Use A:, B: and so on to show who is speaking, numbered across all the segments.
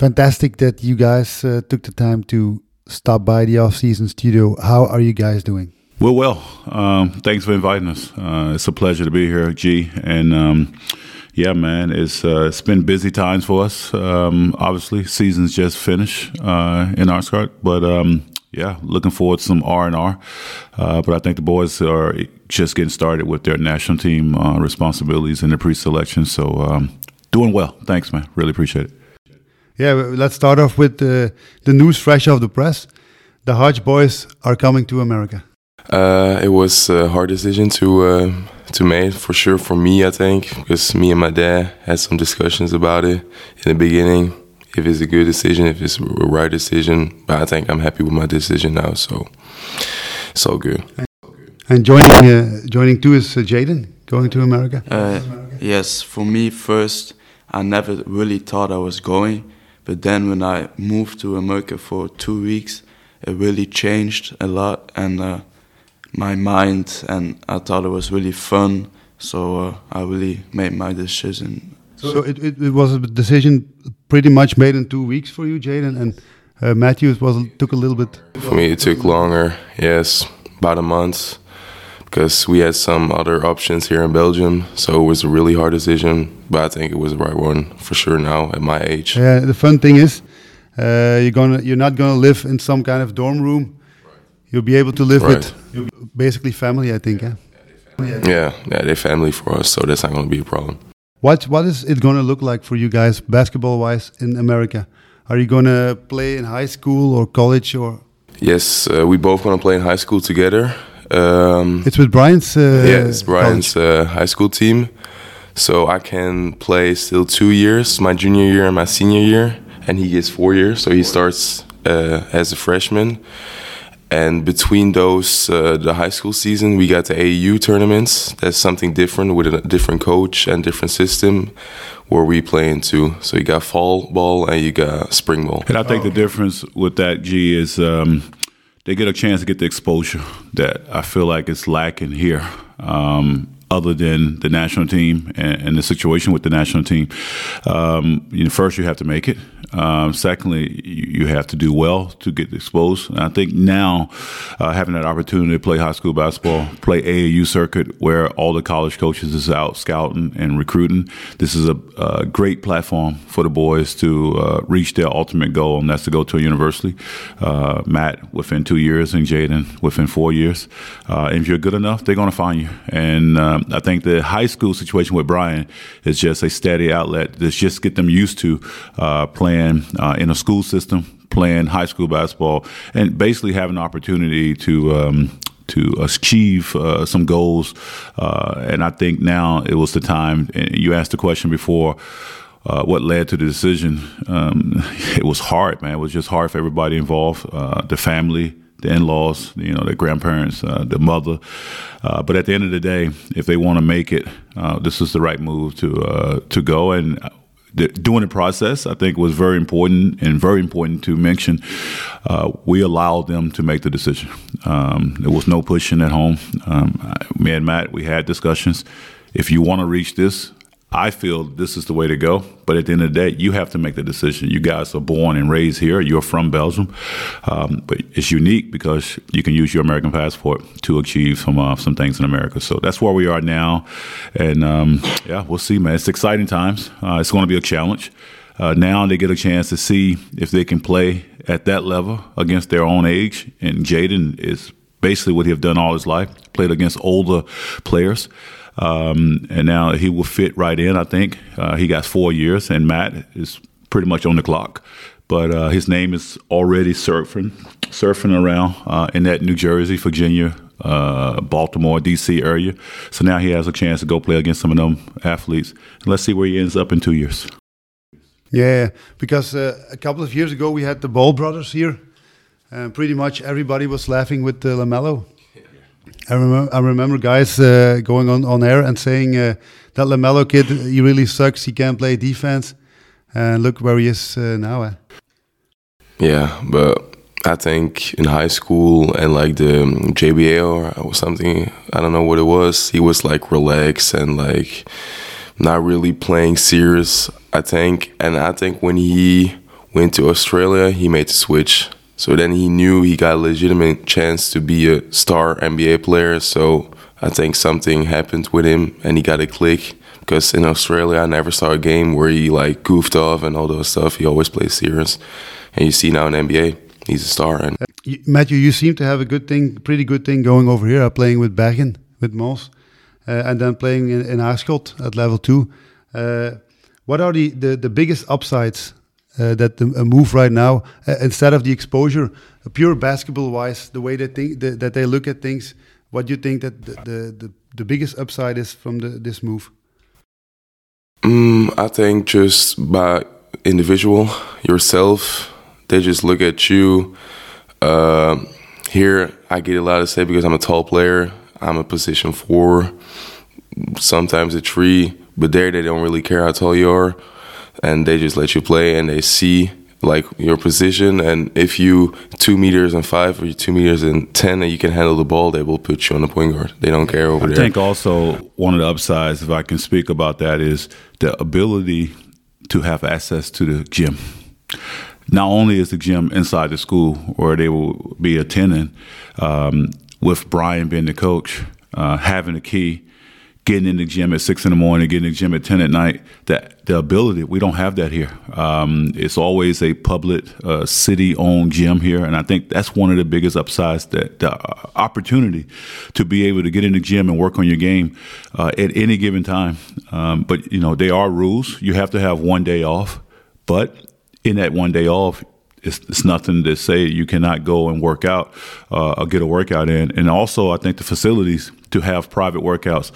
A: Fantastic that you guys uh, took the time to stop by the off-season studio. How are you guys doing?
B: We're well. Um, thanks for inviting us. Uh, it's a pleasure to be here, G. And um, yeah, man, it's uh, it's been busy times for us. Um, obviously, season's just finished uh, in Aarschot, but um, yeah, looking forward to some R and R. Uh, but I think the boys are just getting started with their national team uh, responsibilities in the pre-selection. So um, doing well. Thanks, man. Really appreciate it.
A: Yeah, let's start off with the the news fresh off the press. The Hodge boys are coming to America.
C: Uh, it was a hard decision to uh, to make for sure for me. I think because me and my dad had some discussions about it in the beginning. If it's a good decision, if it's a right decision, but I think I'm happy with my decision now. So it's all good.
A: And joining uh, joining too is uh, Jayden going to America.
D: Uh, yes, for me first, I never really thought I was going, but then when I moved to America for two weeks, it really changed a lot and uh, my mind, and I thought it was really fun. So uh, I really made my decision.
A: So it, it, it, was a decision pretty much made in two weeks for you, Jayden, and uh, Matthews was took a little bit.
C: For me, it took longer. Yes, about a month, because we had some other options here in Belgium. So it was a really hard decision, but I think it was the right one for sure now at my age.
A: Yeah, the fun thing is, uh, you're gonna you're not gonna live in some kind of dorm room. You'll be able to live right. with basically family, I think. Yeah.
C: Yeah, yeah, they're family for us, so that's not going to be a problem.
A: What What is it going to look like for you guys, basketball wise, in America? Are you going to play in high school or college or?
C: Yes, uh, we both to play in high school together. Um,
A: it's with Brian's. Uh,
C: yeah, it's Brian's uh, high school team. So I can play still two years, my junior year and my senior year, and he gets four years. So he starts uh, as a freshman and between those, uh, the high school season, we got the AAU tournaments. That's something different with a different coach and different system where we play into. So you got fall ball and you got spring ball.
B: And I think the difference with that, G, is um, they get a chance to get the exposure that I feel like is lacking here. Um, other than the national team and, and, the situation with the national team. Um, you know, first, you have to make it. Um, secondly, you, have to do well to get exposed. And I think now, uh, having that opportunity to play high school basketball, play AAU circuit where all the college coaches is out scouting and recruiting, this is a, a great platform for the boys to uh, reach their ultimate goal, and that's to go to a university. Uh, Matt within two years, and Jayden within four years. Uh, if you're good enough, they're going to find you. And um, I think the high school situation with Brian is just a steady outlet. That's just get them used to uh, playing playing uh, in a school system, playing high school basketball, and basically having an opportunity to. Um, to achieve uh, some goals, uh, and I think now it was the time. you asked the question before, uh, what led to the decision? Um, it was hard, man. It was just hard for everybody involved, uh, the family, the in-laws, you know, the grandparents, uh, the mother. Uh, but at the end of the day, if they want to make it, uh, this is the right move to to go. And during the process, I think was very important and very important to mention. Uh, we allowed them to make the decision. Um, there was no pushing at home. Um, me and Matt, we had discussions. If you want to reach this, I feel this is the way to go. But at the end of the day, you have to make the decision. You guys are born and raised here. You're from Belgium, um, but it's unique because you can use your American passport to achieve some uh, some things in America. So that's where we are now, and um, yeah, we'll see, man. It's exciting times. Uh, it's going to be a challenge. Uh, now they get a chance to see if they can play at that level against their own age. And Jaden is basically what he have done all his life, played against older players. Um, and now he will fit right in. I think uh, he got four years, and Matt is pretty much on the clock. But uh, his name is already surfing, surfing around uh, in that New Jersey, Virginia, uh, Baltimore, D.C. area. So now he has a chance to go play against some of them athletes. Let's see where he ends up in two years.
A: Yeah, because uh, a couple of years ago we had the Ball brothers here, and pretty much everybody was laughing with the LaMelo. I remember, I remember guys uh, going on, on air and saying uh, that LaMelo kid, he really sucks. He can't play defense. And look where he is uh, now. Eh?
C: Yeah, but I think in high school and like the JBA or something, I don't know what it was. He was like relaxed and like not really playing serious. I think, and I think when he went to Australia, he made the switch. So then he knew he got a legitimate chance to be a star NBA player. So I think something happened with him and he got a click. Because in Australia, I never saw a game where he like goofed off and all those stuff. He always plays serious. And you see now in NBA, he's a star. And
A: Matthew, you seem to have a good thing, pretty good thing going over here, playing with Bergen, with Moss, uh, and then playing in, in Aarschot at level two. Uh, what are the, the, the biggest upsides uh, that the, a move right now, uh, instead of the exposure, uh, pure basketball wise, the way they think the, that they look at things? What do you think that the, the, the, the biggest upside is from the, this move?
C: Mm, I think just by individual yourself, they just look at you. Uh, here, I get a lot of say because I'm a tall player. I'm a position four, sometimes a three, but there they don't really care how tall you are, and they just let you play and they see like your position. And if you two meters and five or two meters and ten and you can handle the ball, they will put you on the point guard. They don't care over
B: I
C: there.
B: I think also one of the upsides, if I can speak about that, is the ability to have access to the gym. Not only is the gym inside the school where they will be attending, um, with Brian being the coach, uh, having the key, getting in the gym at six in the morning, getting in the gym at ten at night. That the ability we don't have that here. Um, it's always a public, uh, city-owned gym here, and I think that's one of the biggest upsides that the uh, opportunity to be able to get in the gym and work on your game uh, at any given time. Um, but you know there are rules. You have to have one day off, but in that one day off, it's, it's nothing to say you cannot go and work out uh, or get a workout in. And also, I think the facilities to have private workouts.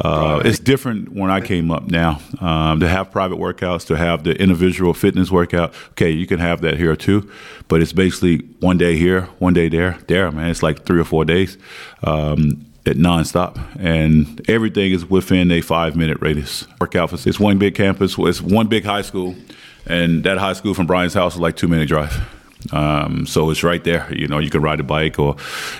B: Uh, it's different when I came up now. Um, to have private workouts, to have the individual fitness workout. Okay, you can have that here too, but it's basically one day here, one day there. There, man, it's like three or four days. Um, at nonstop, and everything is within a five-minute radius. Workout for it's one big campus, it's one big high school, and that high school from Brian's house is like two-minute drive. Um, so it's right there. You know, you can ride a bike, or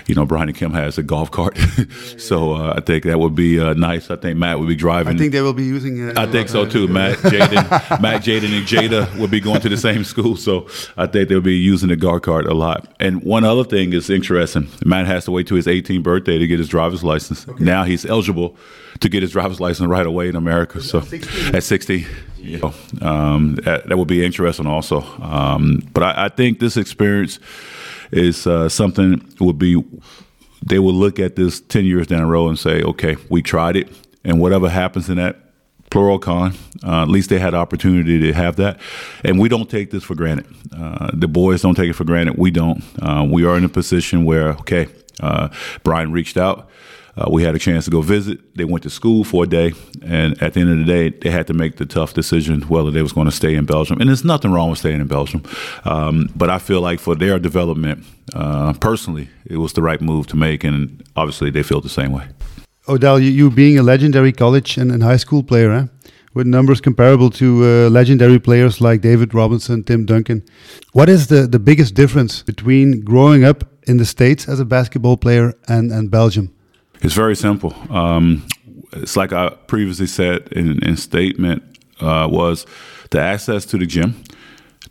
B: you know, Brian and Kim has a golf cart. so uh, I think that would be uh, nice. I think Matt would be driving.
A: I think they will be using it.
B: I think so too. Matt, Jayden, Matt, Jayden, and Jada would be going to the same school, so I think they'll be using the golf cart a lot. And one other thing is interesting. Matt has to wait to his 18th birthday to get his driver's license. Now he's eligible to get his driver's license right away in America. So at 16. Yeah. Um, that, that, would be interesting also. Um, but I, I, think this experience is uh, something would be they will look at this 10 years down the road and say, okay, we tried it. And whatever happens in that plural con, uh, at least they had opportunity to have that. And we don't take this for granted. Uh, the boys don't take it for granted. We don't. Uh, we are in a position where, okay, uh, Brian reached out. Uh, we had a chance to go visit. They went to school for a day, and at the end of the day, they had to make the tough decision whether they was going to stay in Belgium. And there's nothing wrong with staying in Belgium, um, but I feel like for their development, uh, personally, it was the right move to make, and obviously they feel the same way.
A: Odell, you, you being a legendary college and, and high school player, eh? with numbers comparable to uh, legendary players like David Robinson, Tim Duncan. What is the, the biggest difference between growing up in the States as a basketball player and, and Belgium?
B: It's very simple. Um, it's like I previously said in, in statement uh, was the access to the gym.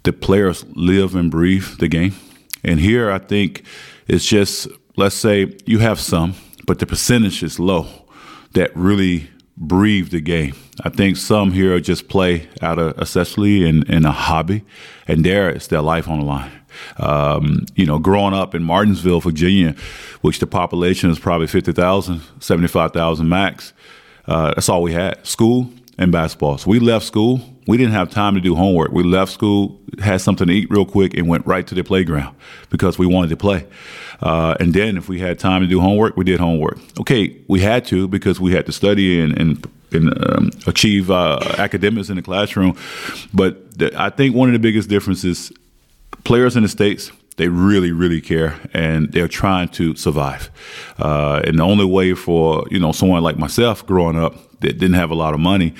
B: The players live and breathe the game, and here I think it's just let's say you have some, but the percentage is low that really breathe the game. I think some here just play out of necessity and, and a hobby, and there it's their life on the line. Um, you know, growing up in Martinsville, Virginia, which the population is probably 50,000, 75,000 max, uh, that's all we had school and basketball. So we left school. We didn't have time to do homework. We left school, had something to eat real quick, and went right to the playground because we wanted to play. Uh, and then if we had time to do homework, we did homework. Okay, we had to because we had to study and, and and um, achieve uh, academics in the classroom. But the, I think one of the biggest differences players in the states they really really care and they're trying to survive. Uh, and the only way for you know someone like myself growing up that didn't have a lot of money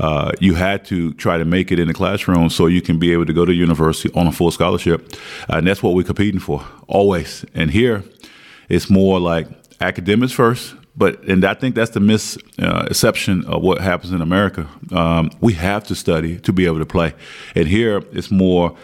B: uh, you had to try to make it in the classroom so you can be able to go to university on a full scholarship. And that's what we're competing for always. And here it's more like academics first but and I think that's the misconception uh, of what happens in America. Um, we have to study to be able to play, and here it's more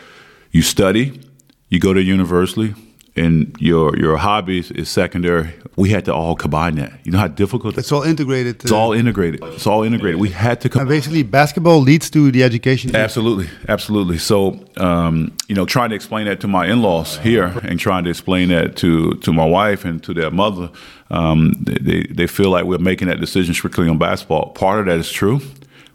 B: you study, you go to university, and your your hobbies is secondary. We had to all combine that. You know how difficult
A: It's all integrated.
B: It's all integrated. It's all integrated. We had to
A: And basically, basketball leads to the education.
B: Absolutely, absolutely. So, um, you know, trying to explain that to my in-laws here, and trying to explain that to to my wife and to their mother, um, they- they feel like we're making that decision strictly on basketball. Part of that is true,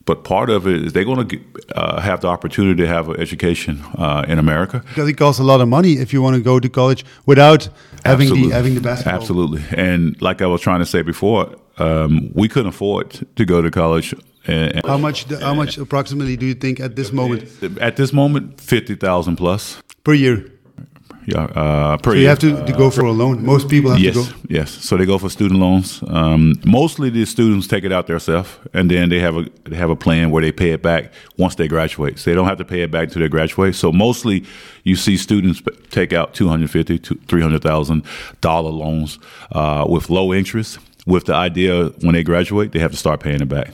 B: but part of it is they're going to uh, have the opportunity to have an education uh, in America.
A: Because it costs a lot of money if you want to go to college without having
B: Absolutely.
A: the having the basketball.
B: Absolutely. And like I was trying to say before, um, we couldn't afford to go to college. And, and
A: How much? How much approximately do you think at this moment
B: at this moment, fifty thousand
A: per year?
B: Yeah, uh, per
A: So you
B: year.
A: have to, to go for a loan. Most people have
B: Yes,
A: to go.
B: yes. So they go for student loans. Um, mostly the students take it out themselves, and then they have a they have a plan where they pay it back once they graduate. So they don't have to pay it back until they graduate. So mostly, you see students take out two hundred fifty to three hundred thousand dollar loans uh, with low interest, with the idea when they graduate they have to start paying it back.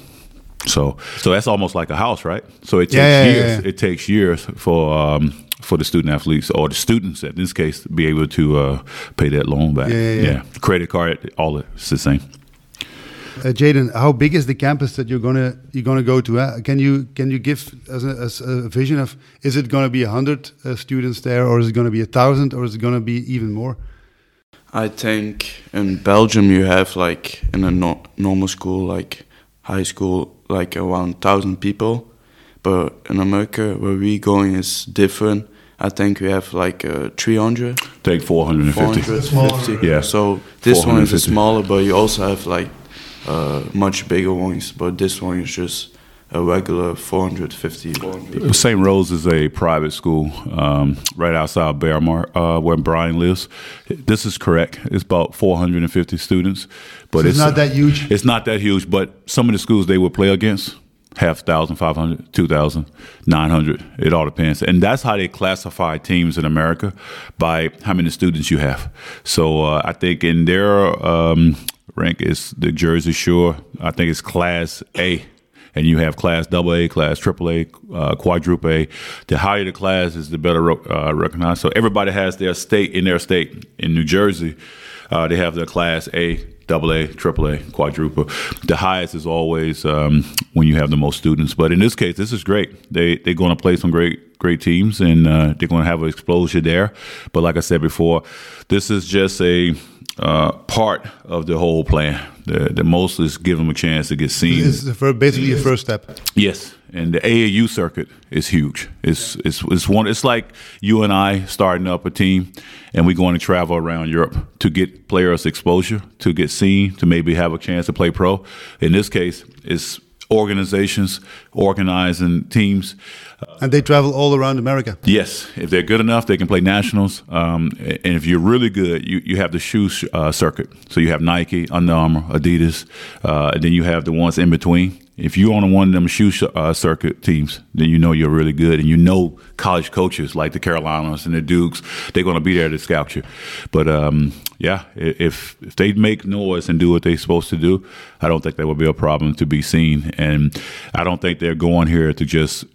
B: So, so that's almost like a house, right? So it takes
A: Yeah, yeah,
B: years.
A: yeah.
B: It takes years for um, for the student athletes or the students, in this case, be able to uh, pay that loan back.
A: Yeah, yeah, yeah.
B: credit card, all it, it's the same.
A: Uh, Jaden, how big is the campus that you're gonna you're gonna go to? Uh, can you can you give us a, us a vision of is it gonna be a hundred uh, students there, or is it gonna be a thousand, or is it gonna be even more?
D: I think in Belgium you have like in a no- normal school, like high school, like around thousand people, but in America where we going is different. I think we have like uh, 300,
B: Take four hundred and fifty.
D: 450.
B: Yeah.
D: So this one is smaller, but you also have like uh, much bigger ones. But this one is just a regular 450. 400.
B: St. Rose is a private school um, right outside Belmar, uh, where Brian lives. This is correct. It's about 450 students, but
A: So it's not that huge?
B: It's not that huge, but some of the schools they would play against half thousand, five hundred, two thousand, nine hundred. It all depends, and that's how they classify teams in America by how many students you have. So uh, I think in their um, rank is the Jersey Shore. I think it's Class A and you have class double A, class triple A, uh, quadruple A. The higher the class is, the better uh, recognized. So everybody has their state in their state. In New Jersey, uh, they have their class A, double A, triple A, quadruple. The highest is always um, when you have the most students. But in this case, this is great. They they're going to play some great great teams, and uh, they're going to have an explosion there. But like I said before, this is just a uh, part of the whole plan. The, the most is give them a chance to get seen.
A: This is the fir- basically a first step.
B: Yes, and the AAU circuit is huge. It's it's it's one. It's like you and I starting up a team, and we're going to travel around Europe to get players exposure, to get seen, to maybe have a chance to play pro. In this case, it's organizations organizing teams.
A: And they travel all around America.
B: Yes, if they're good enough, they can play nationals. Um, and if you're really good, you, you have the shoe uh, circuit. So you have Nike, Under Armour, Adidas, uh, and then you have the ones in between. If you're on one of them shoe uh, circuit teams, then you know you're really good, and you know college coaches like the Carolinas and the Dukes, they're going to be there to scout you. But um, yeah, if if they make noise and do what they're supposed to do, I don't think that would be a problem to be seen. And I don't think they're going here to just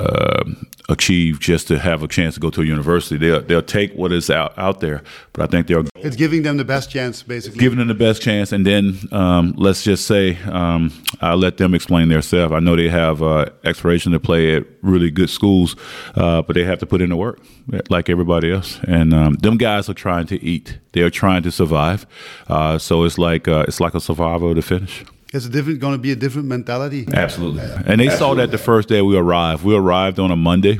B: uh, achieve just to have a chance to go to a university. They'll they'll take what is out out there, but I think they're
A: It's giving them the best chance, basically.
B: giving them the best chance. And then um, let's just say um, I'll let them explain themselves. I know they have uh, expiration to play at really good schools, uh, but they have to put in the work like everybody else. And um, them guys are trying to eat. They are trying to survive. Uh, so it's like uh, it's like a survival to finish.
A: It's a different, going to be a different mentality.
B: Absolutely. And they saw that the first day we arrived. We arrived on a Monday.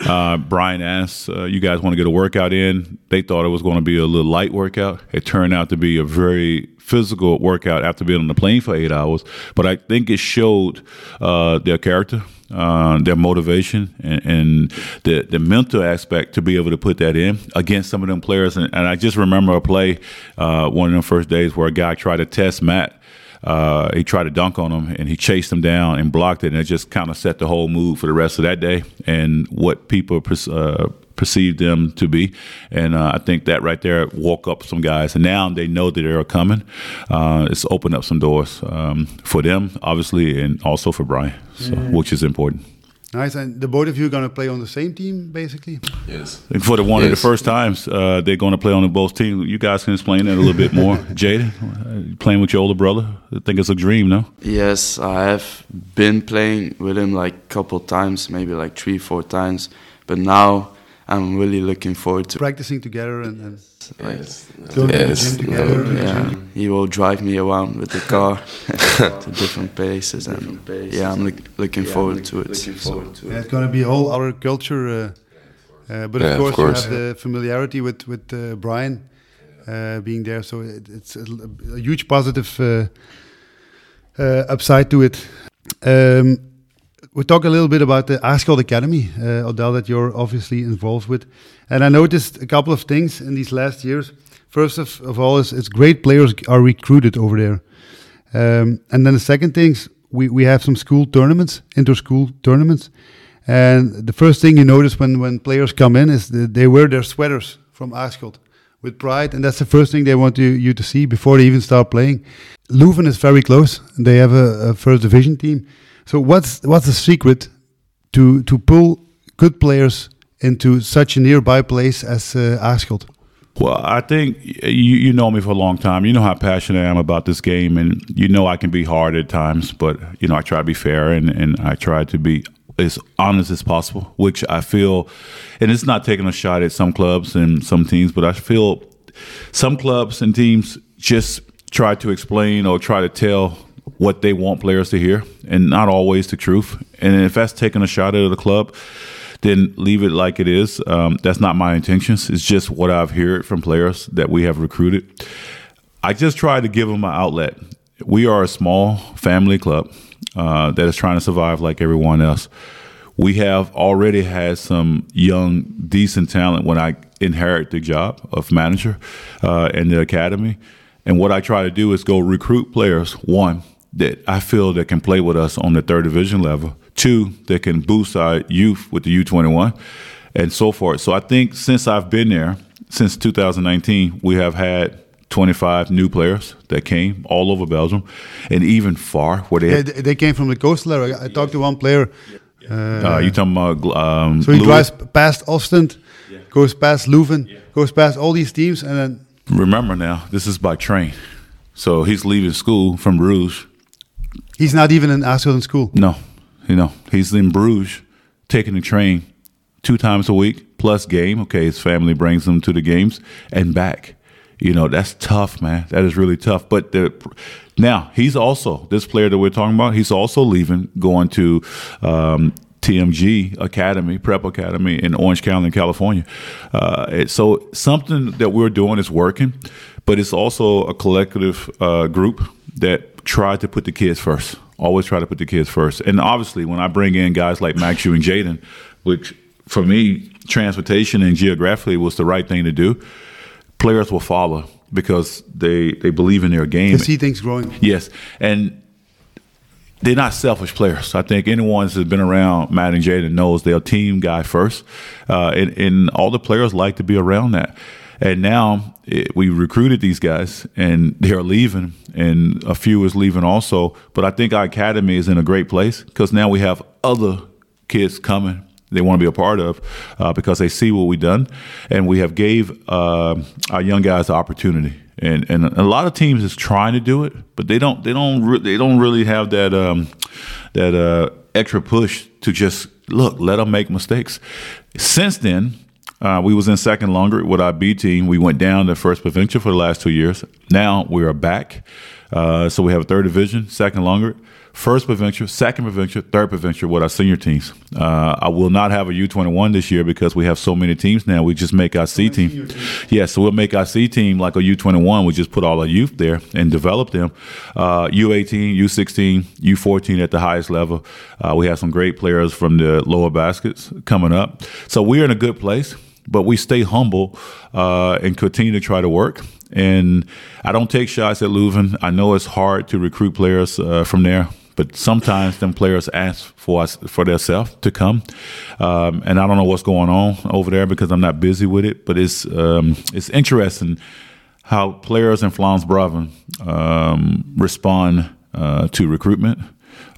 B: Uh, Brian asked, uh, "You guys want to get a workout in?" They thought it was going to be a little light workout. It turned out to be a very physical workout after being on the plane for eight hours. But I think it showed uh, their character, uh, their motivation, and, and the the mental aspect to be able to put that in against some of them players. And, and I just remember a play, uh, one of them first days, where a guy tried to test Matt. Uh, he tried to dunk on him and he chased him down and blocked it, and it just kind of set the whole mood for the rest of that day and what people uh, perceived them to be. And uh, I think that right there woke up some guys, and now they know that they're coming. Uh, it's opened up some doors um, for them, obviously, and also for Brian, so, which is important.
A: Nice. And the both of you are going to play on the same team, basically?
C: Yes.
B: And for the one of the first times uh, they're going to play on the both teams. You guys can explain that a little bit more. Jayden, uh, playing with your older brother, I think it's a dream, no?
D: Yes, I have been playing with him like a couple times, maybe like three, four times. But now I'm really looking forward to
A: Practicing together and, and
D: like,
C: Yes.
A: Going to the
C: Yes.
A: gym together.
C: No.
D: yeah, he will drive me around with the car to different places, and yeah, I'm look, looking forward to it. Looking forward So,
A: yeah, it's going to be a whole other culture. Uh, uh, but
C: Yeah,
A: of
C: of
A: course, you
C: course.
A: have the familiarity with with uh, Brian uh, being there, so it, it's a, a huge positive uh, uh, upside to it. Um, we talk a little bit about the Aarschot Academy, uh, Odell, that you're obviously involved with, and I noticed a couple of things in these last years. First of, of all, is it's great players are recruited over there, um, and then the second things we, we have some school tournaments, inter-school tournaments, and the first thing you notice when, when players come in is that they wear their sweaters from Aarschot with pride, and that's the first thing they want you, you to see before they even start playing. Leuven is very close; they have a, a first division team. So what's what's the secret to to pull good players into such a nearby place as uh?
B: Well, I think you, you know me for a long time. You know how passionate I am about this game, and you know I can be hard at times, but you know I try to be fair and, and I try to be as honest as possible, which I feel, and it's not taking a shot at some clubs and some teams, but I feel some clubs and teams just try to explain or try to tell what they want players to hear, and not always the truth. And if that's taking a shot at the club, then leave it like it is. Um, that's not my intentions. It's just what I've heard from players that we have recruited. I just try to give them an outlet. We are a small family club uh, that is trying to survive like everyone else. We have already had some young, decent talent when I inherit the job of manager uh, in the academy. And what I try to do is go recruit players, one, that I feel that can play with us on the third division level, two, that can boost our youth with the U21, and so forth. So I think since I've been there, since 2019, we have had 25 new players that came all over Belgium and even far where they
A: Yeah,
B: had,
A: they came from the coastal area. I talked to one player. Uh,
B: uh, you talking about um,
A: so he drives past Ostend, goes past Leuven, goes past all these teams, and then
B: Remember now, this is by train. So he's leaving school from Bruges.
A: He's not even in in school.
B: No, you know, he's in Bruges taking the train two times a week plus game. Okay, his family brings him to the games and back. You know, that's tough, man. That is really tough. But the now he's also this player that we're talking about. He's also leaving, going to um, TMG Academy, Prep Academy in Orange County, California. Uh, so something that we're doing is working, but it's also a collective uh, group that try to put the kids first. Always try to put the kids first. And obviously, when I bring in guys like Matthew and Jayden, which for me, transportation and geographically was the right thing to do, players will follow because they they believe in their game.
A: You see things growing.
B: Yes, and they're not selfish players. I think anyone that's been around Matt and Jayden knows they're a team guy first, uh, and, and all the players like to be around that. And now it, we recruited these guys, and they're leaving, and a few is leaving also. But I think our academy is in a great place because now we have other kids coming they want to be a part of uh, because they see what we've done, and we have gave uh, our young guys the opportunity. And and a lot of teams is trying to do it, but they don't they don't re- they don't really have that um, that uh, extra push to just look let them make mistakes. Since then, uh, we was in second longer with our B team. We went down to first provincial for the last two years. Now we are back. Uh, so we have a third division, second longer, first provincial, second provincial, third provincial with our senior teams. Uh, I will not have a U21 this year because we have so many teams now. We just make our C team. Yeah, so we'll make our C team like a U21. We just put all our youth there and develop them. Uh, U18, U16, U14 at the highest level. Uh, we have some great players from the lower baskets coming up. So we're in a good place but we stay humble uh, and continue to try to work. And I don't take shots at Leuven. I know it's hard to recruit players uh, from there, but sometimes them players ask for us for themselves to come. Um, and I don't know what's going on over there because I'm not busy with it. But it's um, it's interesting how players in Vlaams-Brabant um, respond uh, to recruitment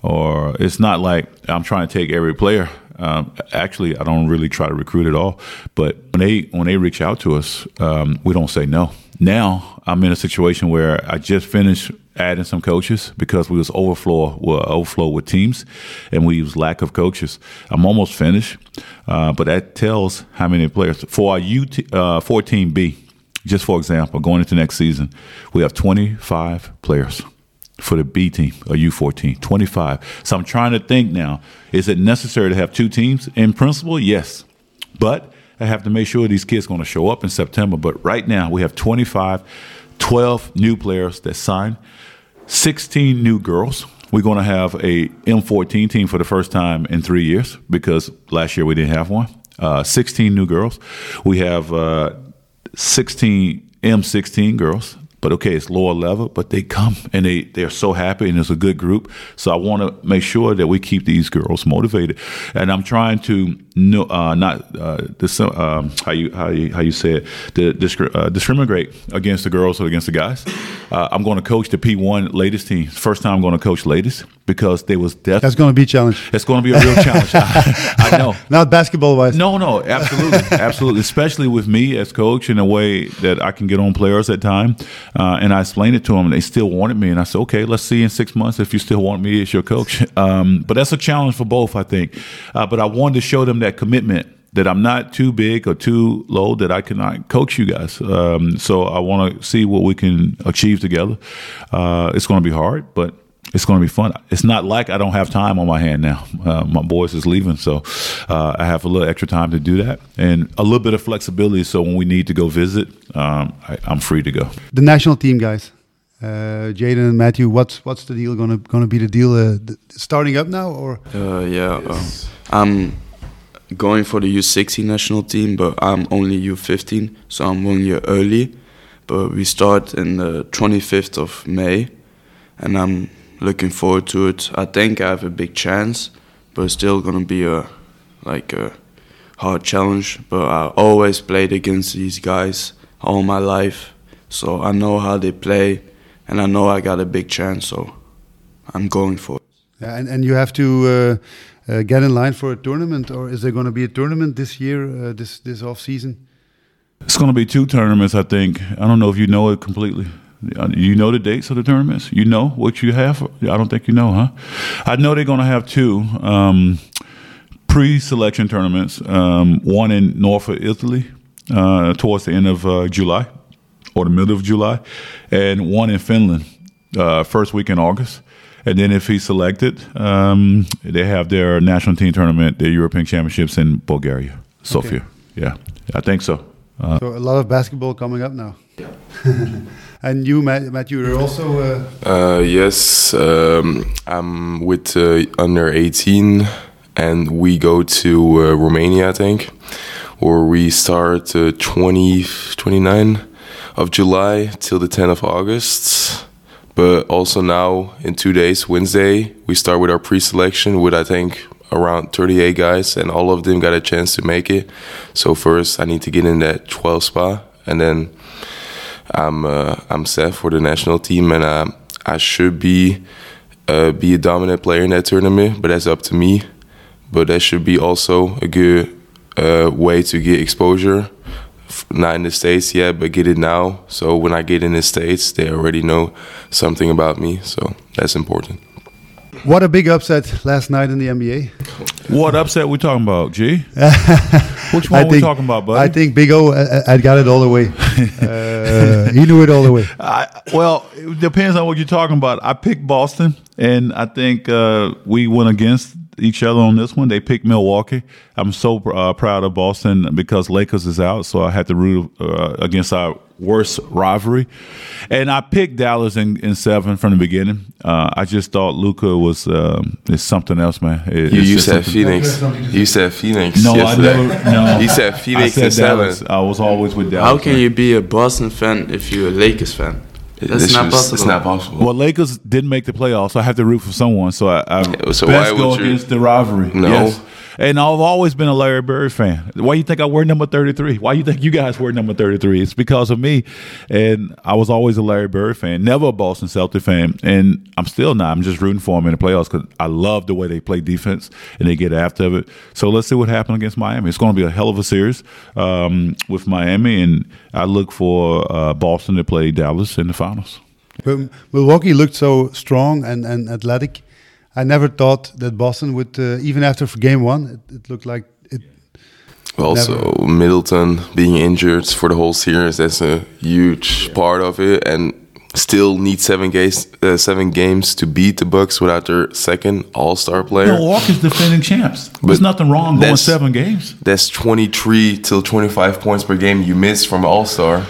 B: or it's not like I'm trying to take every player. Um, actually, I don't really try to recruit at all. But when they when they reach out to us, um, we don't say no. Now I'm in a situation where I just finished adding some coaches because we was overflow well, overflow with teams, and we was lack of coaches. I'm almost finished, uh, but that tells how many players for our UT, uh, 14B. Just for example, going into next season, we have 25 players for the B team, a U14, 25. So I'm trying to think now, is it necessary to have two teams? In principle, yes. But I have to make sure these kids are going to show up in September. But right now, we have 25, 12 new players that signed, 16 new girls. We're going to have a M14 team for the first time in three years because last year we didn't have one. Uh, 16 new girls. We have uh, 16 M16 girls but okay, it's lower level, but they come and they, they're so happy and it's a good group. So I want to make sure that we keep these girls motivated. And I'm trying to no, uh, not uh, dis- um, how you how you how you say it, the, discri- uh, discriminate against the girls or against the guys. Uh, I'm going to coach the P1 latest team. First time I'm going to coach latest because they was definitely
A: That's going to be a challenge.
B: It's going to be a real challenge. I, I know.
A: Not basketball wise.
B: No, no, absolutely, absolutely. Especially with me as coach, in a way that I can get on players at time. Uh, and I explained it to them, and they still wanted me. And I said, okay, let's see in six months if you still want me as your coach. Um, but that's a challenge for both, I think. Uh, but I wanted to show them that commitment that I'm not too big or too low that I cannot coach you guys. Um, so I want to see what we can achieve together. Uh, it's going to be hard, but it's going to be fun. It's not like I don't have time on my hand now. Uh, my boys is leaving, so uh, I have a little extra time to do that and a little bit of flexibility. So when we need to go visit, um, I, I'm free to go.
A: The national team guys, uh, Jayden and Matthew. What's what's the deal gonna gonna be the deal? Uh, th- starting up now or
D: Uh, yeah, um, I'm going for the U16 national team, but I'm only U15, so I'm one year early. But we start in the 25th of May, and I'm looking forward to it. I think I have a big chance, but it's still gonna be a like a hard challenge. But I always played against these guys all my life, so I know how they play, and I know I got a big chance. So I'm going for it.
A: Yeah, and and you have to uh, uh, get in line for a tournament, or is there going to be a tournament this year, uh, this this off season?
B: It's going to be two tournaments, I think. I don't know if you know it completely. Uh, You know the dates of the tournaments? You know what you have? I don't think you know, huh? I know they're going to have two um, pre-selection tournaments. Um, one in Norfolk, Italy, uh, towards the end of uh, July or the middle of July, and one in Finland, uh, first week in August. And then if he's selected, um, they have their national team tournament, their European Championships in Bulgaria, Sofia. Yeah, I think so. Uh,
A: So a lot of basketball coming up now. and you, Matt, you're also. Uh,
C: Uh, yes, um, I'm with uh, under 18, and we go to uh, Romania, I think, where we start uh, 20, 29 of July till the 10th of August. But also now, in two days, Wednesday, we start with our pre-selection with I think around 38 guys, and all of them got a chance to make it. So first, I need to get in that 12 spot, and then I'm uh, I'm set for the national team, and uh, I should be uh, be a dominant player in that tournament. But that's up to me. But that should be also a good uh, way to get exposure. Not in the states yet, but get it now. So when I get in the states, they already know something about me. So that's important.
A: what a big upset last night in the NBA.
B: What upset we talking about, G? Which one
A: I
B: we talking about, buddy?
A: I think Big O uh, uh, had got it all the way. uh, he knew it all the way.
B: I, well, it depends on what you're talking about. I picked Boston, and I think uh, we went against each other on this one. They picked Milwaukee. I'm so uh, proud of Boston because Lakers is out, so I had to root uh, against our worst rivalry. And I picked Dallas in, in seven from the beginning. Uh, I just thought Luka was um, is something else, man. It-
C: You, you said Phoenix. You said Phoenix.
B: No, I never. No,
C: He said
B: I
C: Phoenix
B: said
C: in seven.
B: Dallas. I was always with Dallas.
D: How can
B: man.
D: you be a Boston fan if you're a Lakers fan? That's
C: It's
D: not
C: just- It's
D: possible.
C: not possible.
B: Well, Lakers didn't make the playoffs, so I have to root for someone. So I, I
C: so
B: best
C: why
B: go
C: would you-
B: against the rivalry.
C: No.
B: Yes. And I've always been a Larry Bird fan. Why you think I wear number thirty three? Why you think you guys wear number thirty three? It's because of me, and I was always a Larry Bird fan, never a Boston Celtic fan, and I'm still not. I'm just rooting for them in the playoffs because I love the way they play defense and they get after it. So let's see what happens against Miami. It's going to be a hell of a series um, with Miami, and I look for uh, Boston to play Dallas in the finals.
A: But Milwaukee looked so strong and, and athletic. I never thought that Boston would, uh, even after game one, it, it looked like it.
C: Also, Middleton being injured for the whole series, that's a huge part of it. And still need seven games, uh, seven games to beat the Bucks without their second All Star player.
B: Milwaukee's defending champs.
C: But
B: There's nothing wrong going seven games.
C: That's 23 till 25 points per game you miss from All Star.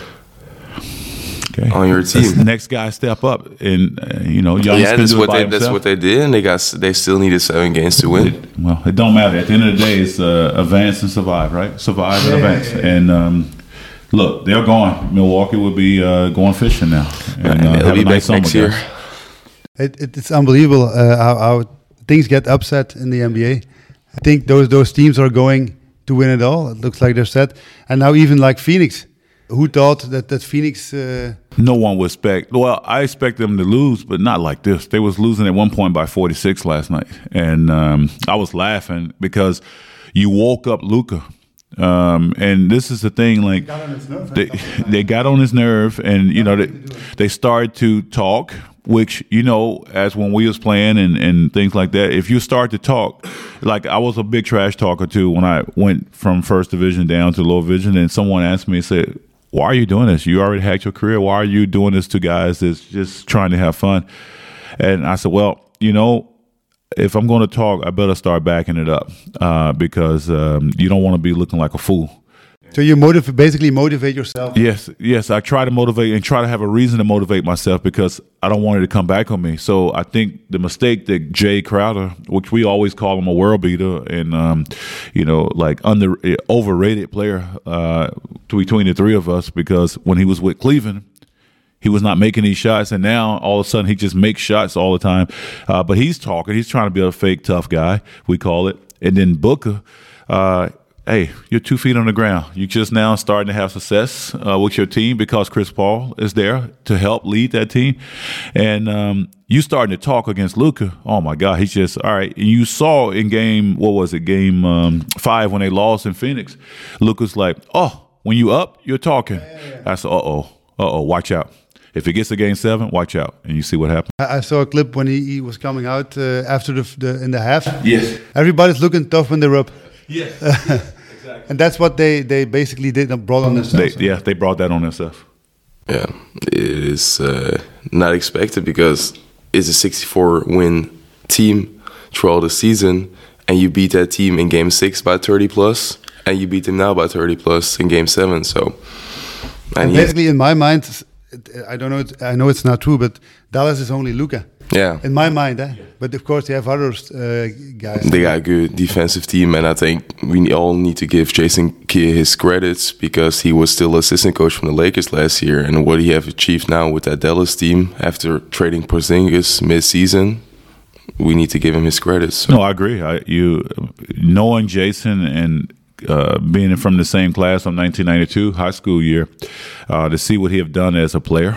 B: Okay.
C: On your
B: That's the
C: team.
B: next guy step up, and uh, you know, Giannis
C: Yeah, that's what
B: by
C: they that's what they did, and they got they still needed seven games to win.
B: Well, it don't matter. At the end of the day, it's uh, advance and survive, right? Survive and advance. And um, look, they're going. Milwaukee will be uh, going fishing now, and, uh,
C: they'll be
B: nice
C: back next year.
B: guys.
A: It, it, it's unbelievable uh, how, how things get upset in the NBA. I think those those teams are going to win it all. It looks like they're set. And now even like Phoenix, who thought that that Phoenix? Uh,
B: No one would expect. Well, I expect them to lose, but not like this. They was losing at one point by 46 last night, and um, I was laughing because you woke up Luka. Um, and this is the thing, like they they got on his nerve, and you know they they started to talk, which you know as when we was playing and and things like that. If you start to talk, like I was a big trash talker too when I went from first division down to lower division, and someone asked me, said, why are you doing this? You already had your career. Why are you doing this to guys that's just trying to have fun? And I said, well, you know, if I'm going to talk, I better start backing it up uh, because um, you don't want to be looking like a fool.
A: So you basically motivate yourself.
B: Yes, yes, I try to motivate and try to have a reason to motivate myself because I don't want it to come back on me. So I think the mistake that Jae Crowder, which we always call him a world beater and um, you know like under overrated player uh, between the three of us, because when he was with Cleveland, he was not making these shots, and now all of a sudden he just makes shots all the time. Uh, but he's talking. He's trying to be a fake tough guy. We call it. And then Booker, uh, hey, you're two feet on the ground. You just now starting to have success uh, with your team because Chris Paul is there to help lead that team, and um, you starting to talk against Luka. Oh my God, he's just all right. And you saw in game what was it, game um, five when they lost in Phoenix. Luka's like, oh, when you up, you're talking. I said, uh oh, uh oh, watch out. If it gets to game seven, watch out, and you see what happens.
A: I, I saw a clip when he, he was coming out uh, after the, the in the half.
B: Yes.
A: Everybody's looking tough when they're up,
B: Yes.
A: and that's what they, they basically did and brought on
B: They,
A: themselves.
B: yeah, they brought that on themselves.
C: Yeah, it is uh, not expected because it's a 64 win team throughout the season, and you beat that team in game six by 30 plus, and you beat them now by 30 plus in game seven. So, and he-
A: Basically, in my mind, I don't know. It, I know it's not true, but Dallas is only Luka.
C: Yeah,
A: In my mind, eh? but of course they have other uh, guys.
C: they got a good defensive team, and I think we all need to give Jason Kidd his credits because he was still assistant coach from the Lakers last year, and what he have achieved now with that Dallas team after trading Porzingis mid-season, we need to give him his credits. So.
B: No, I agree. I, you knowing Jason and uh, being from the same class of 1992 high school year, uh, to see what he have done as a player.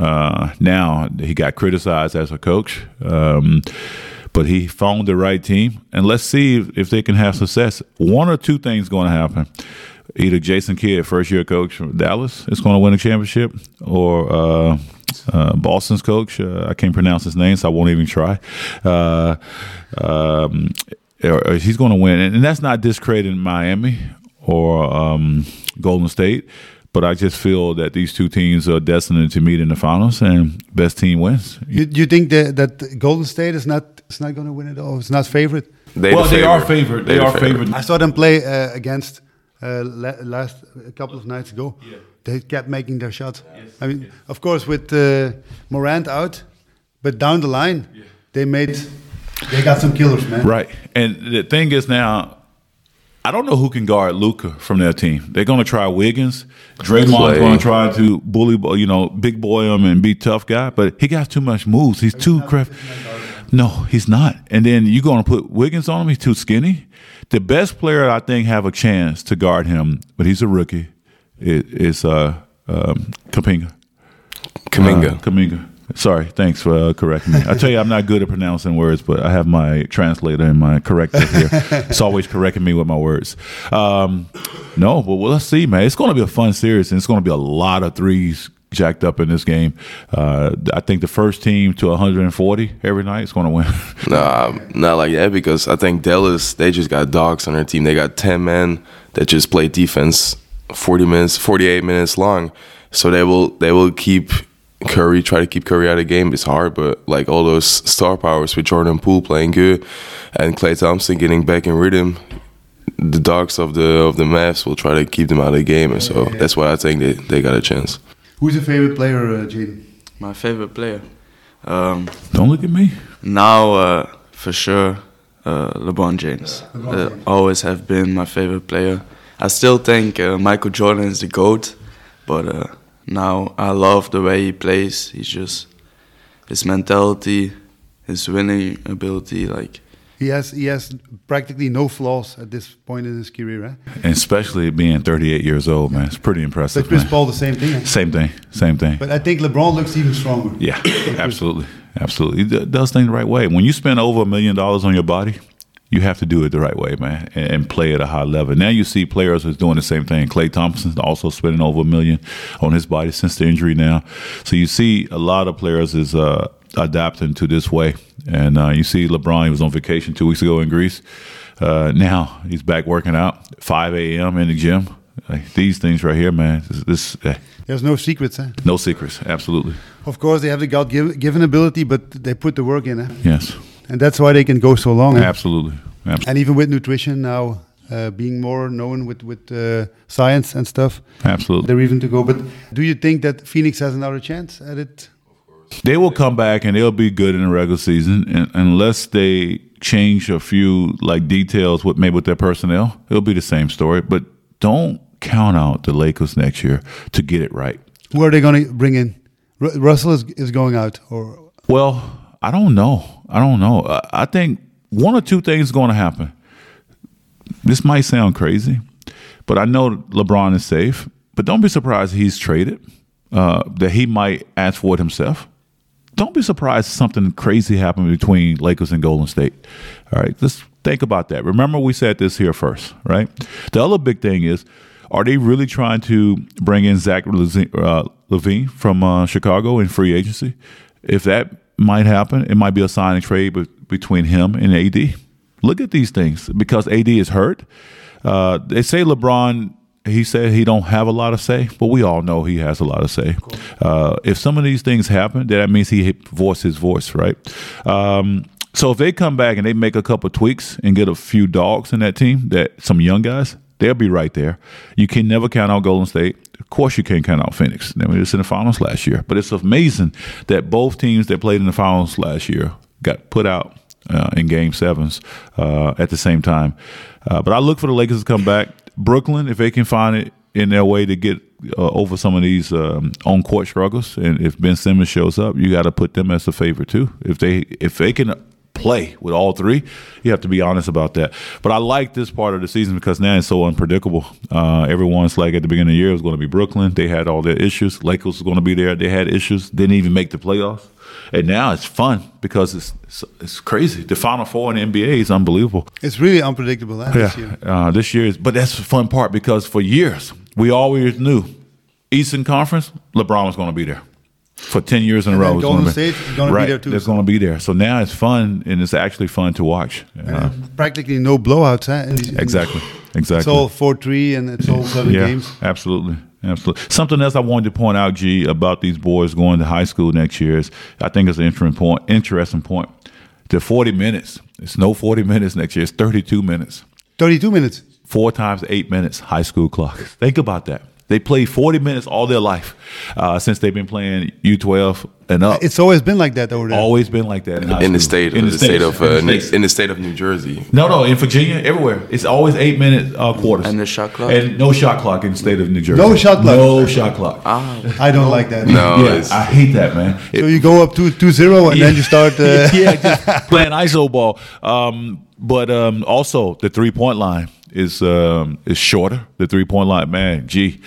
B: Uh, now he got criticized as a coach, um, but he found the right team, and let's see if, if they can have success. One or two things going to happen. Either Jason Kidd, first year coach from Dallas, is going to win a championship, or uh, uh, Boston's coach. Uh, I can't pronounce his name, so I won't even try. Uh, um, or, or he's going to win, and, and that's not discrediting Miami or um, Golden State. But I just feel that these two teams are destined to meet in the finals, and best team wins.
A: You, you think that, that Golden State is not is not going to win it all? It's not favorite.
C: They
B: well,
C: the
B: they are
C: favorite.
B: favored. They, are
C: favorite.
B: favored.
A: I saw them play uh, against uh, last a couple of nights ago. Yeah. They kept making their shots. Yes. I mean, of course, with uh, Morant out, but down the line, they made they got some killers, man.
B: Right. And the thing is now, I don't know who can guard Luka from their team. They're going to try Wiggins. Draymond's going to try to bully, you know, big boy him and be tough guy, but he got too much moves. He's too crap. No, he's not. And then you're going to put Wiggins on him. He's too skinny. The best player I think have a chance to guard him, but he's a rookie. Is, is uh, um, Kapinga.
C: Kuminga.
B: Uh, Kuminga. Sorry, thanks for uh, correcting me. I tell you, I'm not good at pronouncing words, but I have my translator and my corrector here. it's always correcting me with my words. Um, no, but well, let's see, man. It's going to be a fun series, and it's going to be a lot of threes jacked up in this game. Uh, I think the first team to 140 every night is going to win.
C: Nah, not like that because I think Dallas they just got dogs on their team. They got ten men that just play defense, forty minutes, forty eight minutes long. So they will they will keep Curry try to keep Curry out of the game. It's hard, but like all those star powers with Jordan Poole playing good and Klay Thompson getting back in rhythm. The dogs of the of the Mavs will try to keep them out of the game, and so that's why I think they, they got a chance.
A: Who's your favorite player, uh, Jayden?
D: My favorite player. Um,
B: Don't look at me.
D: now, uh, for sure, uh, LeBron James.
A: LeBron
D: Uh,
A: James.
D: always have been my favorite player. I still think uh, Michael Jordan is the GOAT, but uh, now I love the way he plays. He's just, his mentality, his winning ability, like,
A: He has he has practically no flaws at this point in his career, right?
B: And especially being 38 years old, man. It's pretty impressive.
A: But Chris
B: man.
A: Paul, the same thing. eh?
B: Same thing. Same thing.
A: But I think LeBron looks even stronger.
B: Yeah, absolutely, absolutely. He d- does things the right way. When you spend over a million dollars on your body, you have to do it the right way, man, and, play at a high level. Now you see players who's doing the same thing. Klay Thompson's also spending over a million on his body since the injury now. So you see a lot of players is uh, adapting to this way, and uh, you see LeBron. He was on vacation two weeks ago in Greece. Uh, now he's back working out, 5 a.m. in the gym. Like, these things right here, man. This, this eh,
A: There's no secrets, eh?
B: no secrets. Absolutely,
A: Of course, they have the God-given ability, but they put the work in, eh?
B: yes.
A: And that's why they can go so long.
B: Absolutely. Absolutely.
A: And even with nutrition now, uh, being more known with with uh, science and stuff,
B: Absolutely.
A: they're even to go. But do you think that Phoenix has another chance at it? Of course.
B: They will come back and they'll be good in the regular season, and unless they change a few like details with maybe with their personnel, it'll be the same story. But don't count out the Lakers next year to get it right.
A: Who are they going to bring in? Ru- Russell is, is going out, or
B: Well, I don't know. I don't know. I, think one or two things going to happen. This might sound crazy, but I know LeBron is safe. But don't be surprised he's traded. Uh, that he might ask for it himself. Don't be surprised if something crazy happened between Lakers and Golden State. All right, let's think about that. Remember, we said this here first, right? The other big thing is, are they really trying to bring in Zach LaVine, uh, LaVine from uh, Chicago in free agency? If that might happen, it might be a signing trade be- between him and AD. Look at these things because AD is hurt. Uh, they say LeBron. He said he don't have a lot of say, but we all know he has a lot of say. Uh, if some of these things happen, that means he voiced his voice, right? Um, so if they come back and they make a couple tweaks and get a few dogs in that team, that some young guys, they'll be right there. You can never count out Golden State. Of course, you can't count out Phoenix. They were just in the finals last year. But it's amazing that both teams that played in the finals last year got put out uh, in Game Sevens uh, at the same time. Uh, but I look for the Lakers to come back. Brooklyn, if they can find it in their way to get uh, over some of these um, on court struggles, and if Ben Simmons shows up, you got to put them as a favorite too. If they if they can play with all three, you have to be honest about that. But I like this part of the season because now it's so unpredictable. Uh, everyone's like at the beginning of the year it was going to be Brooklyn. They had all their issues. Lakers was going to be there. They had issues. Didn't even make the playoffs. And now it's fun because it's it's, it's crazy. The Final Four in the NBA is unbelievable.
A: it's really unpredictable eh, this year.
B: Uh, this year is, but that's the fun part because for years we always knew Eastern Conference, LeBron was going to be there for ten years in
A: And
B: a row. It's
A: Golden
B: gonna be-
A: State is be
B: right,
A: there too,
B: It's
A: so-
B: going to be there. So now it's fun and it's actually fun to watch. Uh,
A: Practically no blowouts. These-
B: exactly, exactly.
A: It's all four three, and it's all seven
B: yeah,
A: games.
B: absolutely. Absolutely. Something else I wanted to point out, G, about these boys going to high school next year is I think it's an interesting point. Interesting point. The 40 minutes. It's no 40 minutes next year. It's 32 minutes.
A: Thirty-two minutes.
B: four times eight minutes high school clock. Think about that. They play 40 minutes all their life uh, since they've been playing U12 and up.
A: It's always been like that over there.
B: always been like that in,
C: in the
B: school.
C: state,
B: In the,
C: state
B: States.
C: of
B: In the
C: uh, in the state of New Jersey.
B: No, no, in Virginia, everywhere. It's always eight minute uh, quarters.
D: And the shot clock?
B: And no shot clock in the state of New Jersey.
A: No shot clock?
B: No shot clock.
D: Ah,
A: I don't like that.
C: No,
B: yeah, I hate that, man.
A: So you go up to 2-0 and then you start. Uh,
B: yeah, just playing ISO ball. Um, but um, also the three point line is um, is shorter. The three point line, man. Gee,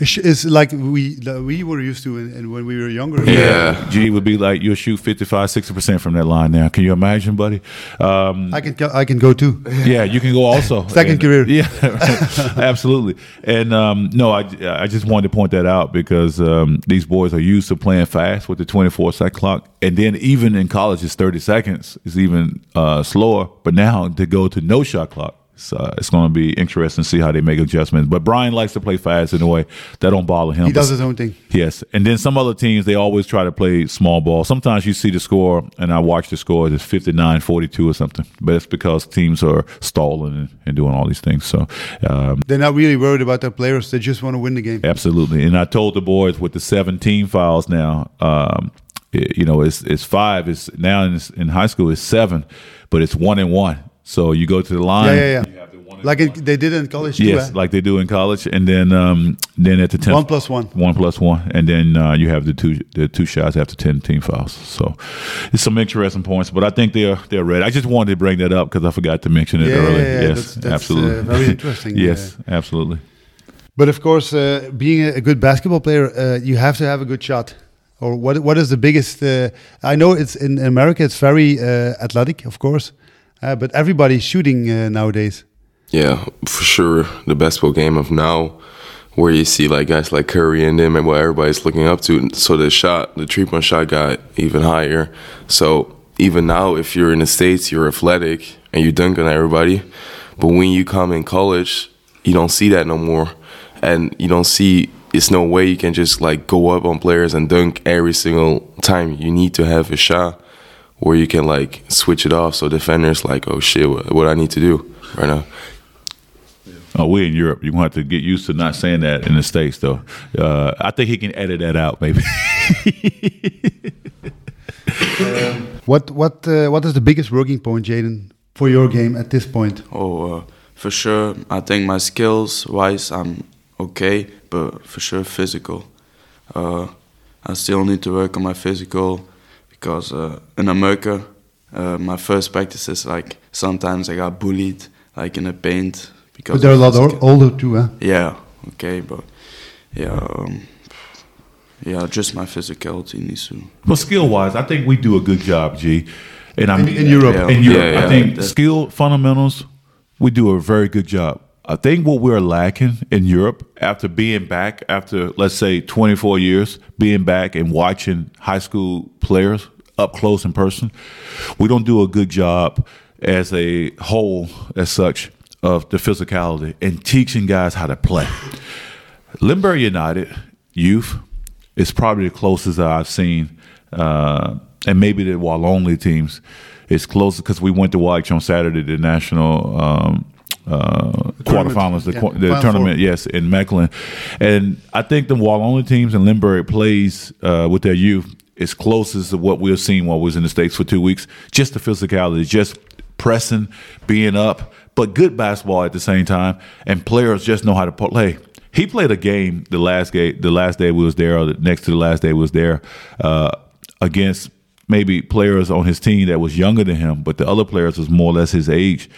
A: It's it's like we like we were used to in, in when we were younger.
C: Yeah.
B: G would be like you'll shoot 55, 60 percent from that line now. Can you imagine, buddy? Um,
A: I can go, I can go too.
B: yeah, you can go also
A: Second
B: And-
A: career.
B: Yeah, absolutely. And um, no, I I just wanted to point that out because um, these boys are used to playing fast with the twenty four second clock, and then even in college, it's thirty seconds. It's even uh, slower. But now to go to no shot clock. It's, uh, it's going to be interesting to see how they make adjustments. But Brian likes to play fast in a way that don't bother him.
A: He does his own thing.
B: Yes, and then some other teams they always try to play small ball. Sometimes you see the score, and I watch the score it's 59-42 or something, but it's because teams are stalling and, and doing all these things. So, um,
A: They're not really worried about their players. They just want to win the game.
B: absolutely. And I told the boys with the 17 fouls now, um, it- you know, it's it's five. It's now in, in high school it's seven, but it's one and one. So you go to the line.
A: Yeah, yeah,
B: you
A: yeah.
B: have the one and
A: Like
B: one.
A: it, they did in college too.
B: Yes,
A: eh?
B: like they do in college, and then um, then at the tenth,
A: One plus one.
B: one plus one, and then uh, you have the two the two shots after ten team fouls. So it's some interesting points, but I think they're they're ready. I just wanted to bring that up because I forgot to mention it
A: Yeah,
B: earlier.
A: yeah, yeah,
B: yes,
A: that's- that's,
B: absolutely,
A: uh, very interesting,
B: yes, absolutely.
A: But of course, uh, being a, a good basketball player, uh, you have to have a good shot. Or what? What is the biggest? Uh, I know it's in America. It's very uh, athletic, of course, uh, but everybody's shooting uh, nowadays.
C: Yeah, for sure. The basketball game of now, where you see like guys like Curry and them, and what everybody's looking up to. So the shot, the three point shot, got even higher. So even now, if you're in the states, you're athletic and you dunk on everybody. But when you come in college, you don't see that no more, and you don't see. It's no way you can just like go up on players and dunk every single time. You need to have a shot where you can like switch it off. So defenders like, oh shit, what, what I need to do right now.
B: Oh, we're in Europe. You're gonna have to get used to not saying that in the states, though. Uh, I think he can edit that out, maybe.
A: What? What? Uh, what is the biggest working point, Jayden, for your game at this point?
D: oh, uh, for sure. I think my skills wise, I'm okay, but for sure physical. Uh, I still need to work on my physical because uh, in America, uh, my first practice is like sometimes I got bullied, like in the paint. Because
A: But they're a lot
D: physical-
A: older too, huh?
D: Yeah, okay, but yeah, um, yeah, just my physicality needs to.
B: Well, skill wise, I think we do a good job, G. And I
A: In-
B: mean
A: in Europe.
D: Yeah.
B: In Europe,
C: Yeah, yeah.
B: I think
D: That-
B: skill fundamentals, we do a very good job. I think what we're lacking in Europe after being back, after let's say 24 years, being back and watching high school players up close in person, we don't do a good job as a whole, as such, of the physicality and teaching guys how to play. Limburg United youth is probably the closest that I've seen, uh, and maybe the Wallonly teams. It's close because we went to watch on Saturday the national um, uh, quarterfinals, the,
A: Yeah,
B: qu- the
A: Final
B: tournament,
A: Four.
B: yes, in Mechelen, and I think the Wallonly teams and Limburg plays uh, with their youth is closest to what we've seen while we was in the states for two weeks. Just the physicality, just pressing, being up, but good basketball at the same time, and players just know how to play. He played a game the last game, the last day we was there, or the next to the last day we was there, uh, against maybe players on his team that was younger than him, but the other players was more or less his age,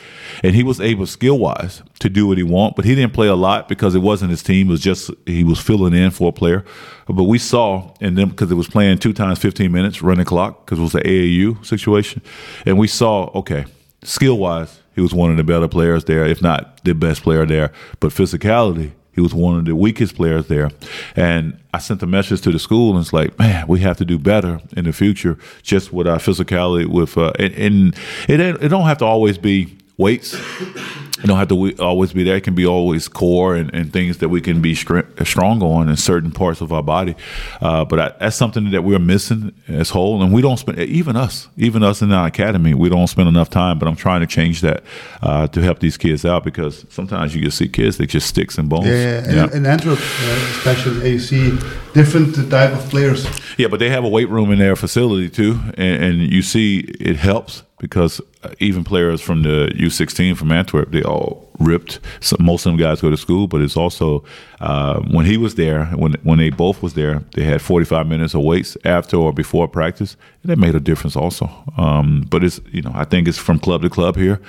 B: and he was able skill wise to do what he want. But he didn't play a lot because it wasn't his team; it was just he was filling in for a player. But we saw and then because it was playing two times fifteen minutes, running clock because it was the AAU situation, and we saw okay, skill wise, he was one of the better players there, if not the best player there. But physicality, he was one of the weakest players there. And I sent a message to the school, and it's like, man, we have to do better in the future, just with our physicality. With uh, and, and it it don't have to always be weights. It don't have to always be there. It can be always core and, and things that we can be str- strong on in certain parts of our body. Uh, but I, that's something that we're missing as whole, and we don't spend even us, even us in our academy, we don't spend enough time. But I'm trying to change that uh, to help these kids out because sometimes you just see kids that just sticks and bones.
A: Yeah, yeah. In, in Antwerp, uh, especially, you see different type of players.
B: Yeah, but they have a weight room in their facility too, and, and you see it helps because uh, even players from the U16 from Antwerp, they all ripped. So most of them guys go to school, but it's also uh, when he was there, when when they both was there, they had 45 minutes of weights after or before practice, and that made a difference also. Um, but it's you know I think it's from club to club here,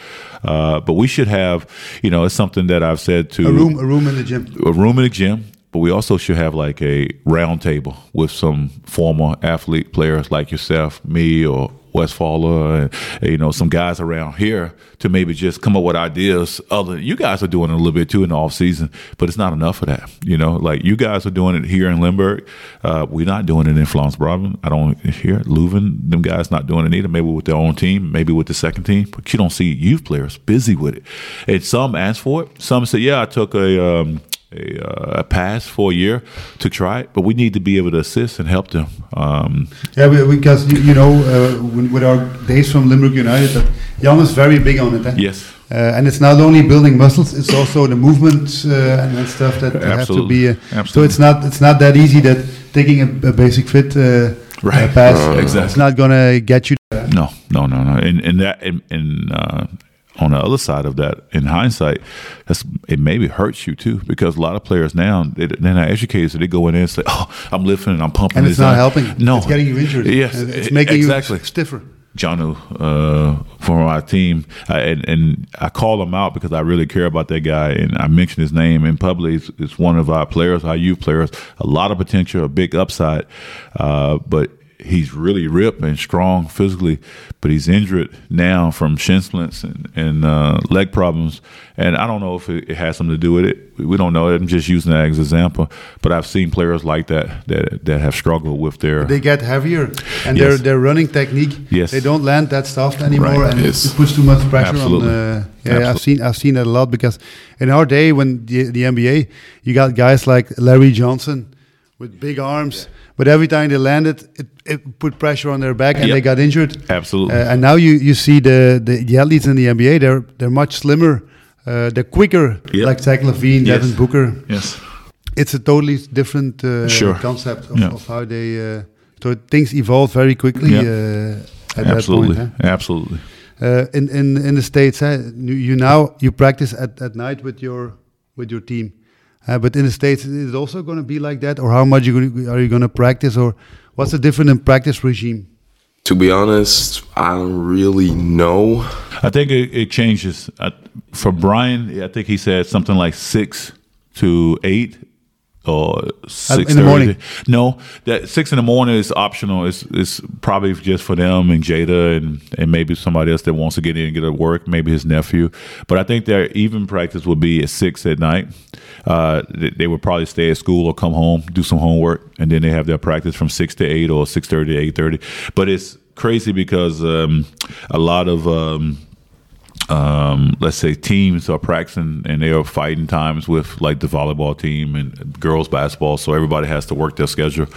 B: uh, but we should have you know it's something that I've said to
A: a room a room in the gym
B: a room in the gym but we also should have like a round table with some former athlete players like yourself, me, or Westfaller, and you know some guys around here to maybe just come up with ideas. Other you guys are doing it a little bit too in the off season, but it's not enough of that. You know, like you guys are doing it here in Limburg. Uh, we're not doing it in Vlaams-Brabant. I don't hear Leuven. Them guys not doing it either. Maybe with their own team, maybe with the second team, but you don't see youth players busy with it. And some ask for it. Some say, "Yeah, I took a." Um, a, uh, a, pass for a year to try it, but we need to be able to assist and help them. Um,
A: yeah, because you, you know, uh, with our days from Limburg United, that Jan is very big on it. Eh?
B: Yes.
A: Uh, and it's not only building muscles; it's also the movement uh, and, and, stuff that have to be. Uh, so it's not it's not that easy that taking a, a Basic-Fit uh,
B: right.
A: pass
B: exactly.
A: it's not gonna get you. There.
B: No, no, no, no. In, in that, in, in on the other side of that, in hindsight, that's it maybe hurts you too because a lot of players now they, are not educated, so they go in there and say, "Oh, I'm lifting and I'm pumping,"
A: and it's not helping.
B: No,
A: it's getting you injured.
B: Yes,
A: it's making
B: exactly.
A: you stiffer.
B: Janu uh, from our team, I, and, and, I call him out because I really care about that guy, and I mention his name in public. It's, it's one of our players, our youth players, a lot of potential, a big upside, uh, but he's really ripped and strong physically, but he's injured now from shin splints and, and uh, leg problems. And I don't know if it, it, has something to do with it. We don't know. I'm just using that as an example. But I've seen players like that that that have struggled with their.
A: They get heavier, and
B: yes.
A: their their running technique.
B: Yes.
A: They don't land that soft anymore,
B: right.
A: and
B: yes.
A: it puts too much pressure
B: Absolutely.
A: on. Uh, yeah,
B: Absolutely.
A: I've seen I've seen that a lot because in our day when the, the NBA, you got guys like Larry Johnson with big arms. Yeah. But every time they landed, it, it put pressure on their back and
B: Yep.
A: they got injured.
B: Absolutely.
A: Uh, and now you, you see the, the, the athletes in the NBA, they're, they're much slimmer. Uh, they're quicker,
B: Yep.
A: like Zach LaVine,
B: Yes.
A: Devin Booker.
B: yes.
A: It's a totally different uh,
B: Sure.
A: concept of,
B: Yeah.
A: of how they. Uh, so things evolve very quickly
B: Yeah.
A: uh, at
B: Absolutely.
A: that point. huh?
B: Absolutely.
A: Uh, in in in the states, huh, you you now you practice at, at night with your with your team, uh, but in the states, is it also going to be like that, or how much you are you going to practice, or what's the different in practice regime?
C: To be honest, I don't really know.
B: I think it, it changes. Uh, for Brian, I think he said something like six to eight or six
A: in the morning?
B: No, that six in the morning is optional. It's it's probably just for them and Jada and and maybe somebody else that wants to get in and get to work. Maybe his nephew. But I think their even practice would be at six at night. Uh, they, they would probably stay at school or come home, do some homework, and then they have their practice from six to eight or six thirty to eight thirty. But it's crazy because um, a lot of um, um, let's say teams are practicing and they are fighting times with like the volleyball team and girls basketball, so everybody has to work their schedule.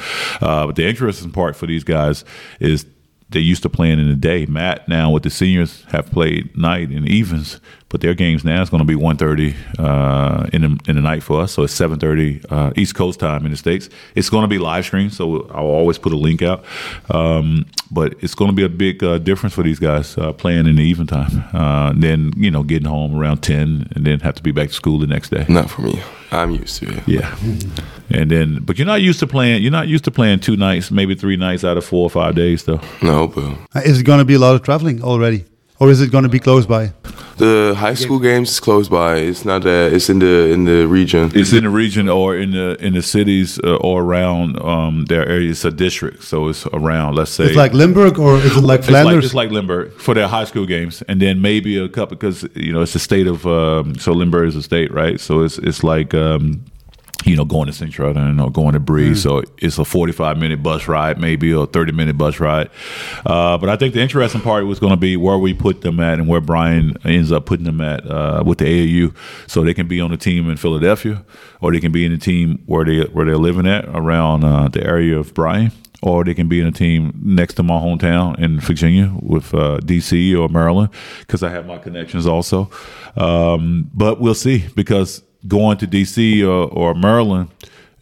B: Uh, but the interesting part for these guys is they used to playing in the day. Matt now with the seniors have played night and evens, but their games now is going to be 1.30 uh, in the in the night for us. So it's 7.30 uh, East Coast time in the states. It's going to be live streamed, so I'll always put a link out. Um, but it's going to be a big uh, difference for these guys uh, playing in the even time. Uh, and then you know getting home around 10, and then have to be back to school the next day.
C: Not for me. I'm used to it.
B: Yeah, and then but you're not used to playing. You're not used to playing two nights, maybe three nights out of four or five days, though.
C: No, but
A: Uh, is it going to be a lot of traveling already, or is it going to be close by?
C: The high school games is close by. It's not. that. it's in the in the region.
B: It's in the region or in the in the cities uh, or around um, their area. It's a district, so it's around. Let's say
A: It's like Limburg, or is it like
B: It's like,
A: Flanders?
B: it's like Limburg for their high school games, and then maybe a couple because you know it's a state of um, so Limburg is a state, right? So it's it's like um, you know, going to St. Trudon or going to Bree.
A: Mm.
B: So it's a 45 minute bus ride, maybe, or 30 minute bus ride. Uh, but I think the interesting part was going to be where we put them at and where Brian ends up putting them at uh, with the AAU. So they can be on the team in Philadelphia or they can be in the team where, they, where they're living at around uh, the area of Brian. Or they can be in a team next to my hometown in Virginia with uh, DC or Maryland, because I have my connections also. Um, but we'll see, because going to DC or, or Maryland,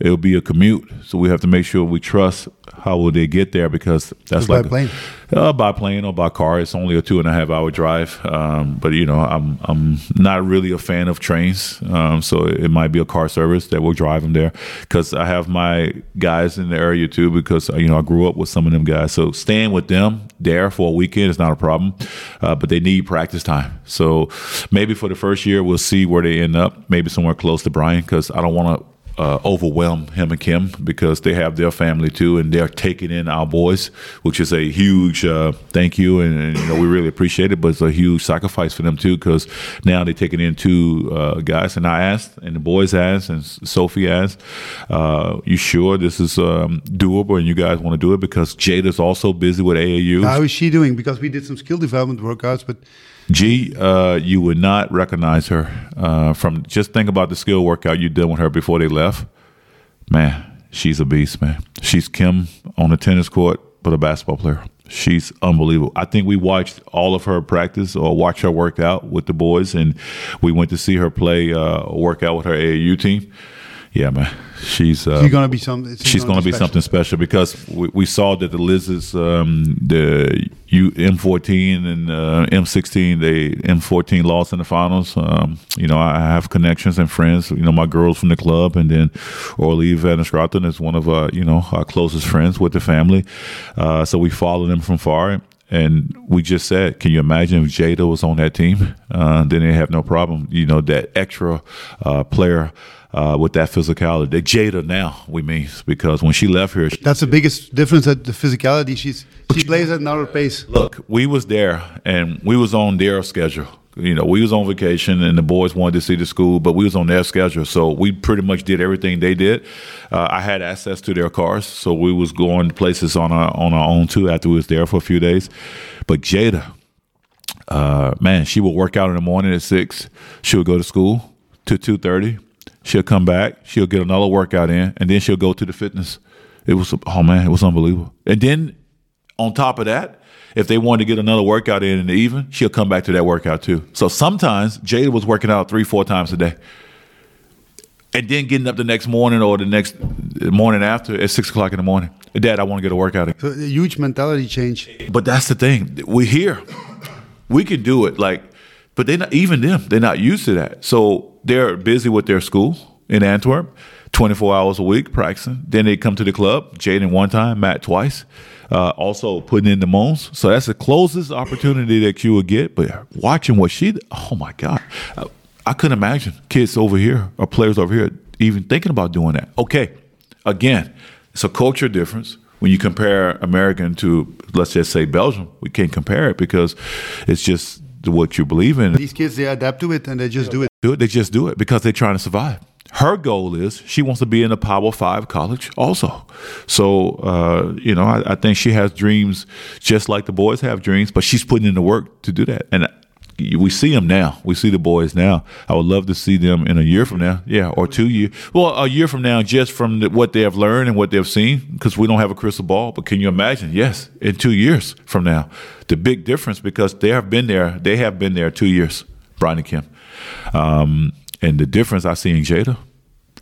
B: it'll be a commute. So we have to make sure we trust how will they get there because that's
A: By
B: like a-
A: plane?
B: uh, by plane or by car. It's only a two and a half hour drive. Um, but you know, I'm I'm not really a fan of trains. Um, so it might be a car service that will drive them there because I have my guys in the area too. Because you know I grew up with some of them guys. So staying with them there for a weekend is not a problem. Uh, but they need practice time. So maybe for the first year we'll see where they end up. Maybe somewhere close to Brian because I don't want to uh, overwhelm him and Kim because they have their family too, and they're taking in our boys, which is a huge uh, thank you, and, and, you know we really appreciate it. But it's a huge sacrifice for them too because now they're taking in two uh, guys. And I asked, and the boys asked, and Sophie asked, uh, "You sure this is um, doable, and you guys want to do it?" Because Jada's also busy with AAU.
A: How is she doing? Because we did some skill development workouts, but
B: G, uh, you would not recognize her uh, from just think about the skill workout you did with her before they left. Man, she's a beast, man. She's Kim on the tennis court, but a basketball player. She's unbelievable. I think we watched all of her practice or watched her work out with the boys, and we went to see her play uh, work out with her AAU team. Yeah, man, she's uh,
A: she's gonna be some. it's
B: she's going to be
A: special.
B: something special because we, we saw that the Lizards, um, the U, M14 and uh, M16, they M14 lost in the finals. Um, you know, I have connections and friends. You know, my girls from the club, and then Orly Van Straten is one of uh, you know our closest friends with the family. Uh, so we follow them from far. And we just said, can you imagine if Jada was on that team? Uh, then they have no problem. You know, that extra uh, player uh, with that physicality. Jada now, we mean, because when she left here, she-
A: That's the biggest difference. That the physicality. She's she plays at another pace.
B: look, we was there and we was on their schedule. You know, we was on vacation and the boys wanted to see the school, but we was on their schedule. So we pretty much did everything they did. Uh, I had access to their cars, so we was going places on our on our own too after we was there for a few days. But Jada, uh, man, she would work out in the morning at six. She would go to school to two thirty. She'll come back. She'll get another workout in, and then she'll go to the fitness. It was oh man, it was unbelievable. And then on top of that, if they wanted to get another workout in in the evening, she'll come back to that workout too. So sometimes Jada was working out three, four times a day. And then getting up the next morning or the next morning after at six o'clock in the morning. Dad, I want to get a workout in.
A: So a huge mentality change.
B: But that's the thing. We're here. We can do it. Like, but they not even them. They're not used to that. So they're busy with their school in Antwerp, twenty four hours a week practicing. Then they come to the club. Jayden one time, Matt twice. Uh, also putting in the moans. So that's the closest opportunity that you would get. But watching what she, oh my God, I, I couldn't imagine kids over here or players over here even thinking about doing that. Okay, again, it's a culture difference when you compare American to let's just say Belgium. We can't compare it because it's just what you believe in.
A: These kids they adapt to it and they just do it.
B: Do it. They just do it because they're trying to survive. Her goal is she wants to be in a Power Five college also. So uh, you know, I, I think she has dreams just like the boys have dreams, but she's putting in the work to do that. And we see them now. We see the boys now. I would love to see them in a year from now, yeah, or two years. Well, a year from now, just from the, what they have learned and what they've seen, because we don't have a crystal ball. But can you imagine? Yes, in two years from now, the big difference because they have been there. They have been there two years, Brian and Kim, um, and the difference I see in Jada.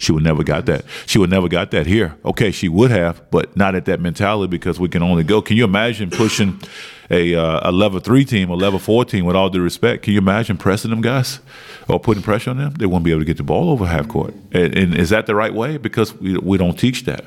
B: She would never got that. She would never got that here. Okay, she would have, but not at that mentality because we can only go. Can you imagine pushing a uh, a level three team or level four team? With all due respect, can you imagine pressing them guys or putting pressure on them? They won't be able to get the ball over half court. And, and is that the right way? Because we we don't teach that.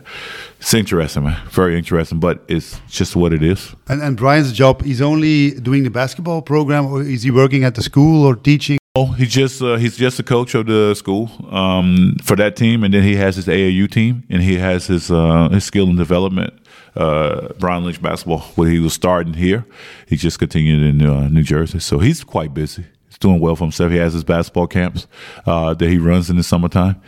B: It's interesting, man. Very interesting, but it's just what it is.
A: And and Brian's job, he's only doing the basketball program, or is he working at the school or teaching?
B: Oh, he's just uh, he's just a coach of the school um, for that team, and then he has his AAU team, and he has his uh, his skill and development. Uh, Brian Lynch basketball, where he was starting here, he just continued in uh, New Jersey, so he's quite busy. He's doing well for himself. He has his basketball camps uh, that he runs in the summertime.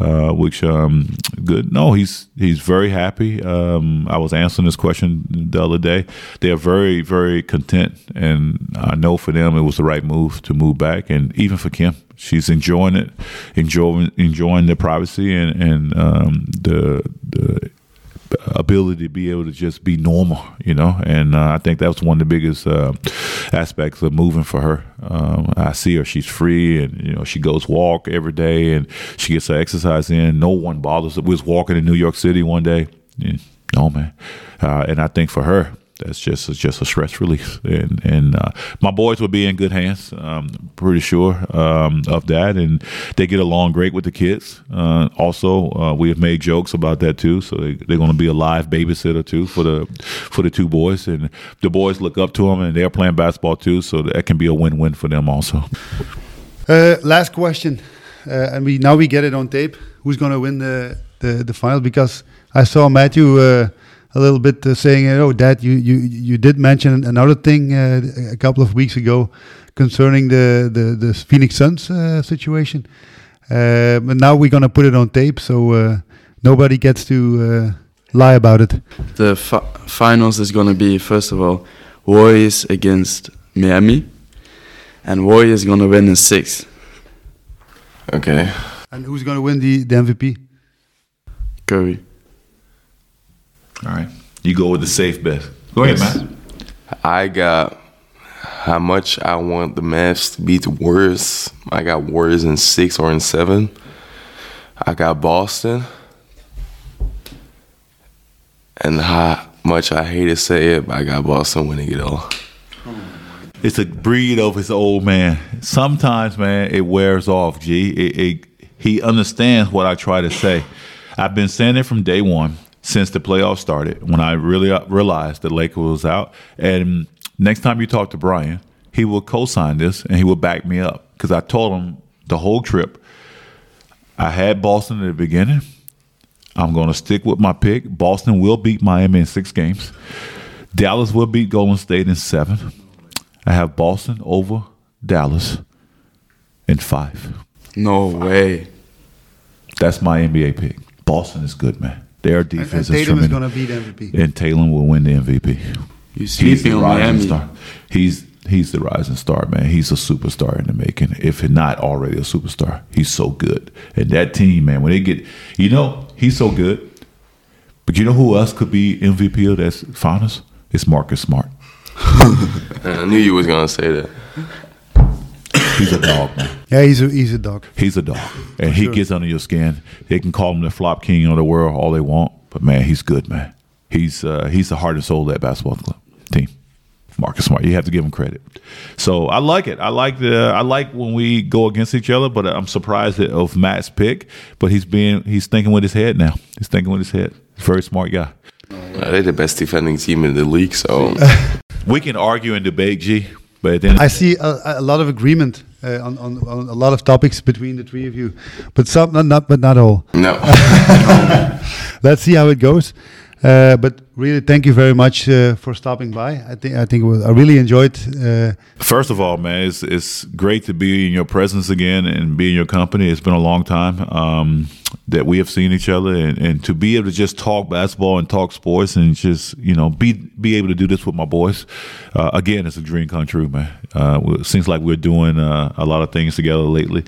B: uh, which um, good. No, he's he's very happy. Um, I was answering this question the other day. They are very very content, and I know for them it was the right move to move back, and even for Kim, she's enjoying it, enjoying enjoying the privacy and and um, the the ability to be able to just be normal, you know. And uh, I think that was one of the biggest uh, aspects of moving for her. Um, I see her; she's free, and you know, she goes walk every day, and she gets her exercise in. No one bothers her. We was walking in New York City one day. Yeah, no man, uh, and I think for her, that's just just a stress release, and and uh, my boys will be in good hands. I'm pretty sure um, of that, and they get along great with the kids. Uh, also, uh, we have made jokes about that too. So they, are going to be a live babysitter too for the for the two boys, and the boys look up to them, and they're playing basketball too. So that can be a win win for them also.
A: Uh, last question, uh, and we now we get it on tape. Who's going to win the, the the final? Because I saw Matthew uh, a little bit uh, saying, "Oh, Dad, you you you did mention another thing uh, a couple of weeks ago concerning the the, the Phoenix Suns uh, situation." Uh, but now we're gonna put it on tape, so uh, nobody gets to uh, lie about it.
D: The fi finals is gonna be first of all Warriors against Miami, and Warriors gonna win in six.
C: Okay.
A: And who's gonna win the the MVP?
D: Curry.
B: All right. You go with the safe bet. Go ahead,
C: Yes.
B: Matt.
C: I got how much I want the Mavs to beat the Warriors. I got Warriors in six or in seven. I got Boston. And how much I hate to say it, but I got Boston winning it all.
B: It's a breed of his old man. Sometimes, man, it wears off. G. It, it, he understands what I try to say. I've been saying it from day one since the playoffs started. When I really uh, realized that Lakers was out, and next time you talk to Brian, he will co-sign this and he will back me up because I told him the whole trip. I had Boston at the beginning. I'm going to stick with my pick. Boston will beat Miami in six games. Dallas will beat Golden State in seven. I have Boston over Dallas in five.
D: No way.
B: That's my NBA pick. Boston is good, man. Their
A: And, and
B: defense is
A: Tatum is
B: tremendous.
A: gonna be the MVP.
B: and Tatum will win the MVP.
D: You
B: He's
D: sleeping
B: the
D: on
B: rising
D: Miami.
B: star. He's he's the rising star, man. He's a superstar in the making. If not already a superstar, he's so good. And that team, man, when they get, you know, he's so good. But you know who else could be MVP of that finals? It's Marcus Smart.
C: I knew you was gonna say that.
B: He's a dog, man.
A: Yeah, he's a he's a dog.
B: He's a dog, and he gets under your skin. They can call him the flop king of the world all they want, but man, he's good, man. He's uh, he's the heart and soul of that basketball club team. Marcus Smart, you have to give him credit. So I like it. I like the I like when we go against each other, but I'm surprised at- of Matt's pick. But he's being he's thinking with his head now. He's thinking with his head. Very smart guy.
C: Uh, they're the best defending team in the league, so
B: We can argue and debate, G, but at the end of
A: I see a, a lot of agreement uh, on, on on a lot of topics between the three of you, but some not, not but not all.
C: no.
A: Let's see how it goes. Uh, but really, thank you very much uh, for stopping by. I think I think was, I really enjoyed. Uh,
B: First of all, man, it's it's great to be in your presence again and be in your company. It's been a long time um, that we have seen each other, and, and to be able to just talk basketball and talk sports and just you know be be able to do this with my boys. Uh, again, it's a dream come true, man. Uh, it seems like we're doing uh, a lot of things together lately.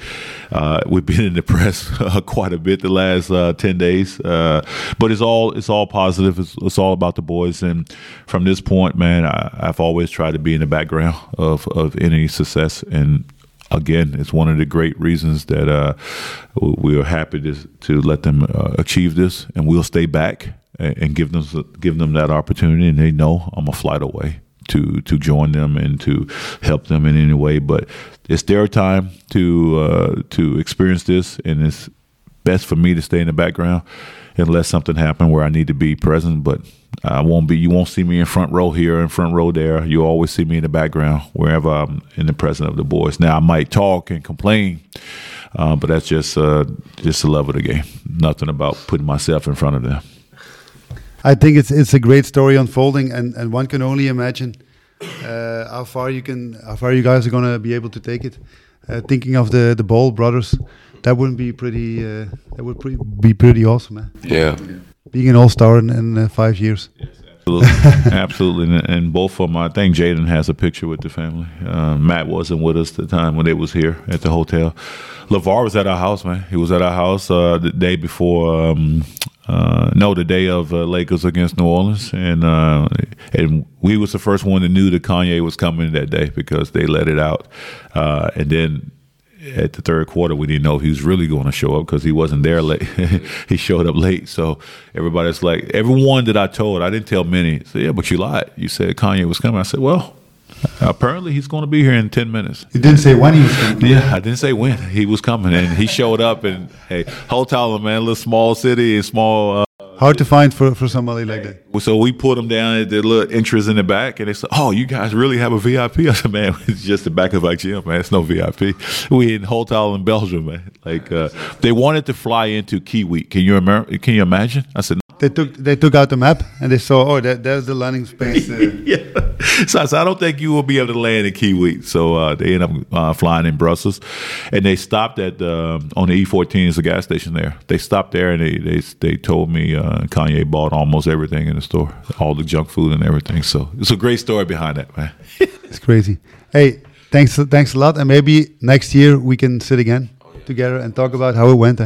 B: Uh, we've been in the press uh, quite a bit the last uh, ten days, uh, but it's all it's all positive. It's, it's all about the boys, and from this point, man, I, I've always tried to be in the background of of any success and. Again, it's one of the great reasons that uh, we are happy to to let them uh, achieve this, and we'll stay back and, and give them give them that opportunity, and they know I'm a flight away to to join them and to help them in any way. But it's their time to uh, to experience this, and it's best for me to stay in the background unless something happen where I need to be present. But I won't be. You won't see me in front row here, in front row there. You always see me in the background wherever I'm in the presence of the boys. Now I might talk and complain. Uh, but that's just uh, just the love of the game. Nothing about putting myself in front of them.
A: I think it's it's a great story unfolding, and, and one can only imagine uh, how far you can, how far you guys are gonna be able to take it. Uh, thinking of the the Ball brothers, that wouldn't be pretty. Uh, that would pretty, be pretty awesome, man.
C: Yeah.
A: Being an All Star in, in uh, five years.
B: Absolutely, absolutely, and, and both of them. I think Jayden has a picture with the family. Uh, Matt wasn't with us the time when they was here at the hotel. LaVar was at our house, man. He was at our house uh, the day before. Um, uh, no, the day of uh, Lakers against New Orleans, and uh, and we was the first one that knew that Kanye was coming that day because they let it out, uh, and then at the third quarter, we didn't know if he was really going to show up because he wasn't there late. he showed up late. So everybody's like, everyone that I told, I didn't tell many. Said, yeah, but you lied. You said Kanye was coming. I said, well, apparently he's going to be here in 10 minutes.
A: You didn't say when he was coming.
B: Yeah, I didn't say when he was coming. And he showed up. And hey, Hotel, man, little small city small. Uh,
A: Hard to find for, for somebody like that.
B: So we put them down at the little entrance in the back, and they said, "Oh, you guys really have a VIP?" I said, "Man, it's just the back of our gym, man. It's no VIP. We in hotel in Belgium, man. Like uh, they wanted to fly into Kiewit. Can you remember? Can you imagine?" I said,
A: They took they took out the map and they saw oh that there's the landing space. Uh,
B: yeah. So I said, I don't think you will be able to land in Kiewit. So uh, they end up uh, flying in Brussels, and they stopped at um, on the E14 is a gas station there. They stopped there and they they, they told me uh, Kanye bought almost everything in the store, all the junk food and everything. So it's a great story behind that, man.
A: it's crazy. Hey, thanks thanks a lot, and maybe next year we can sit again together and talk about how it went.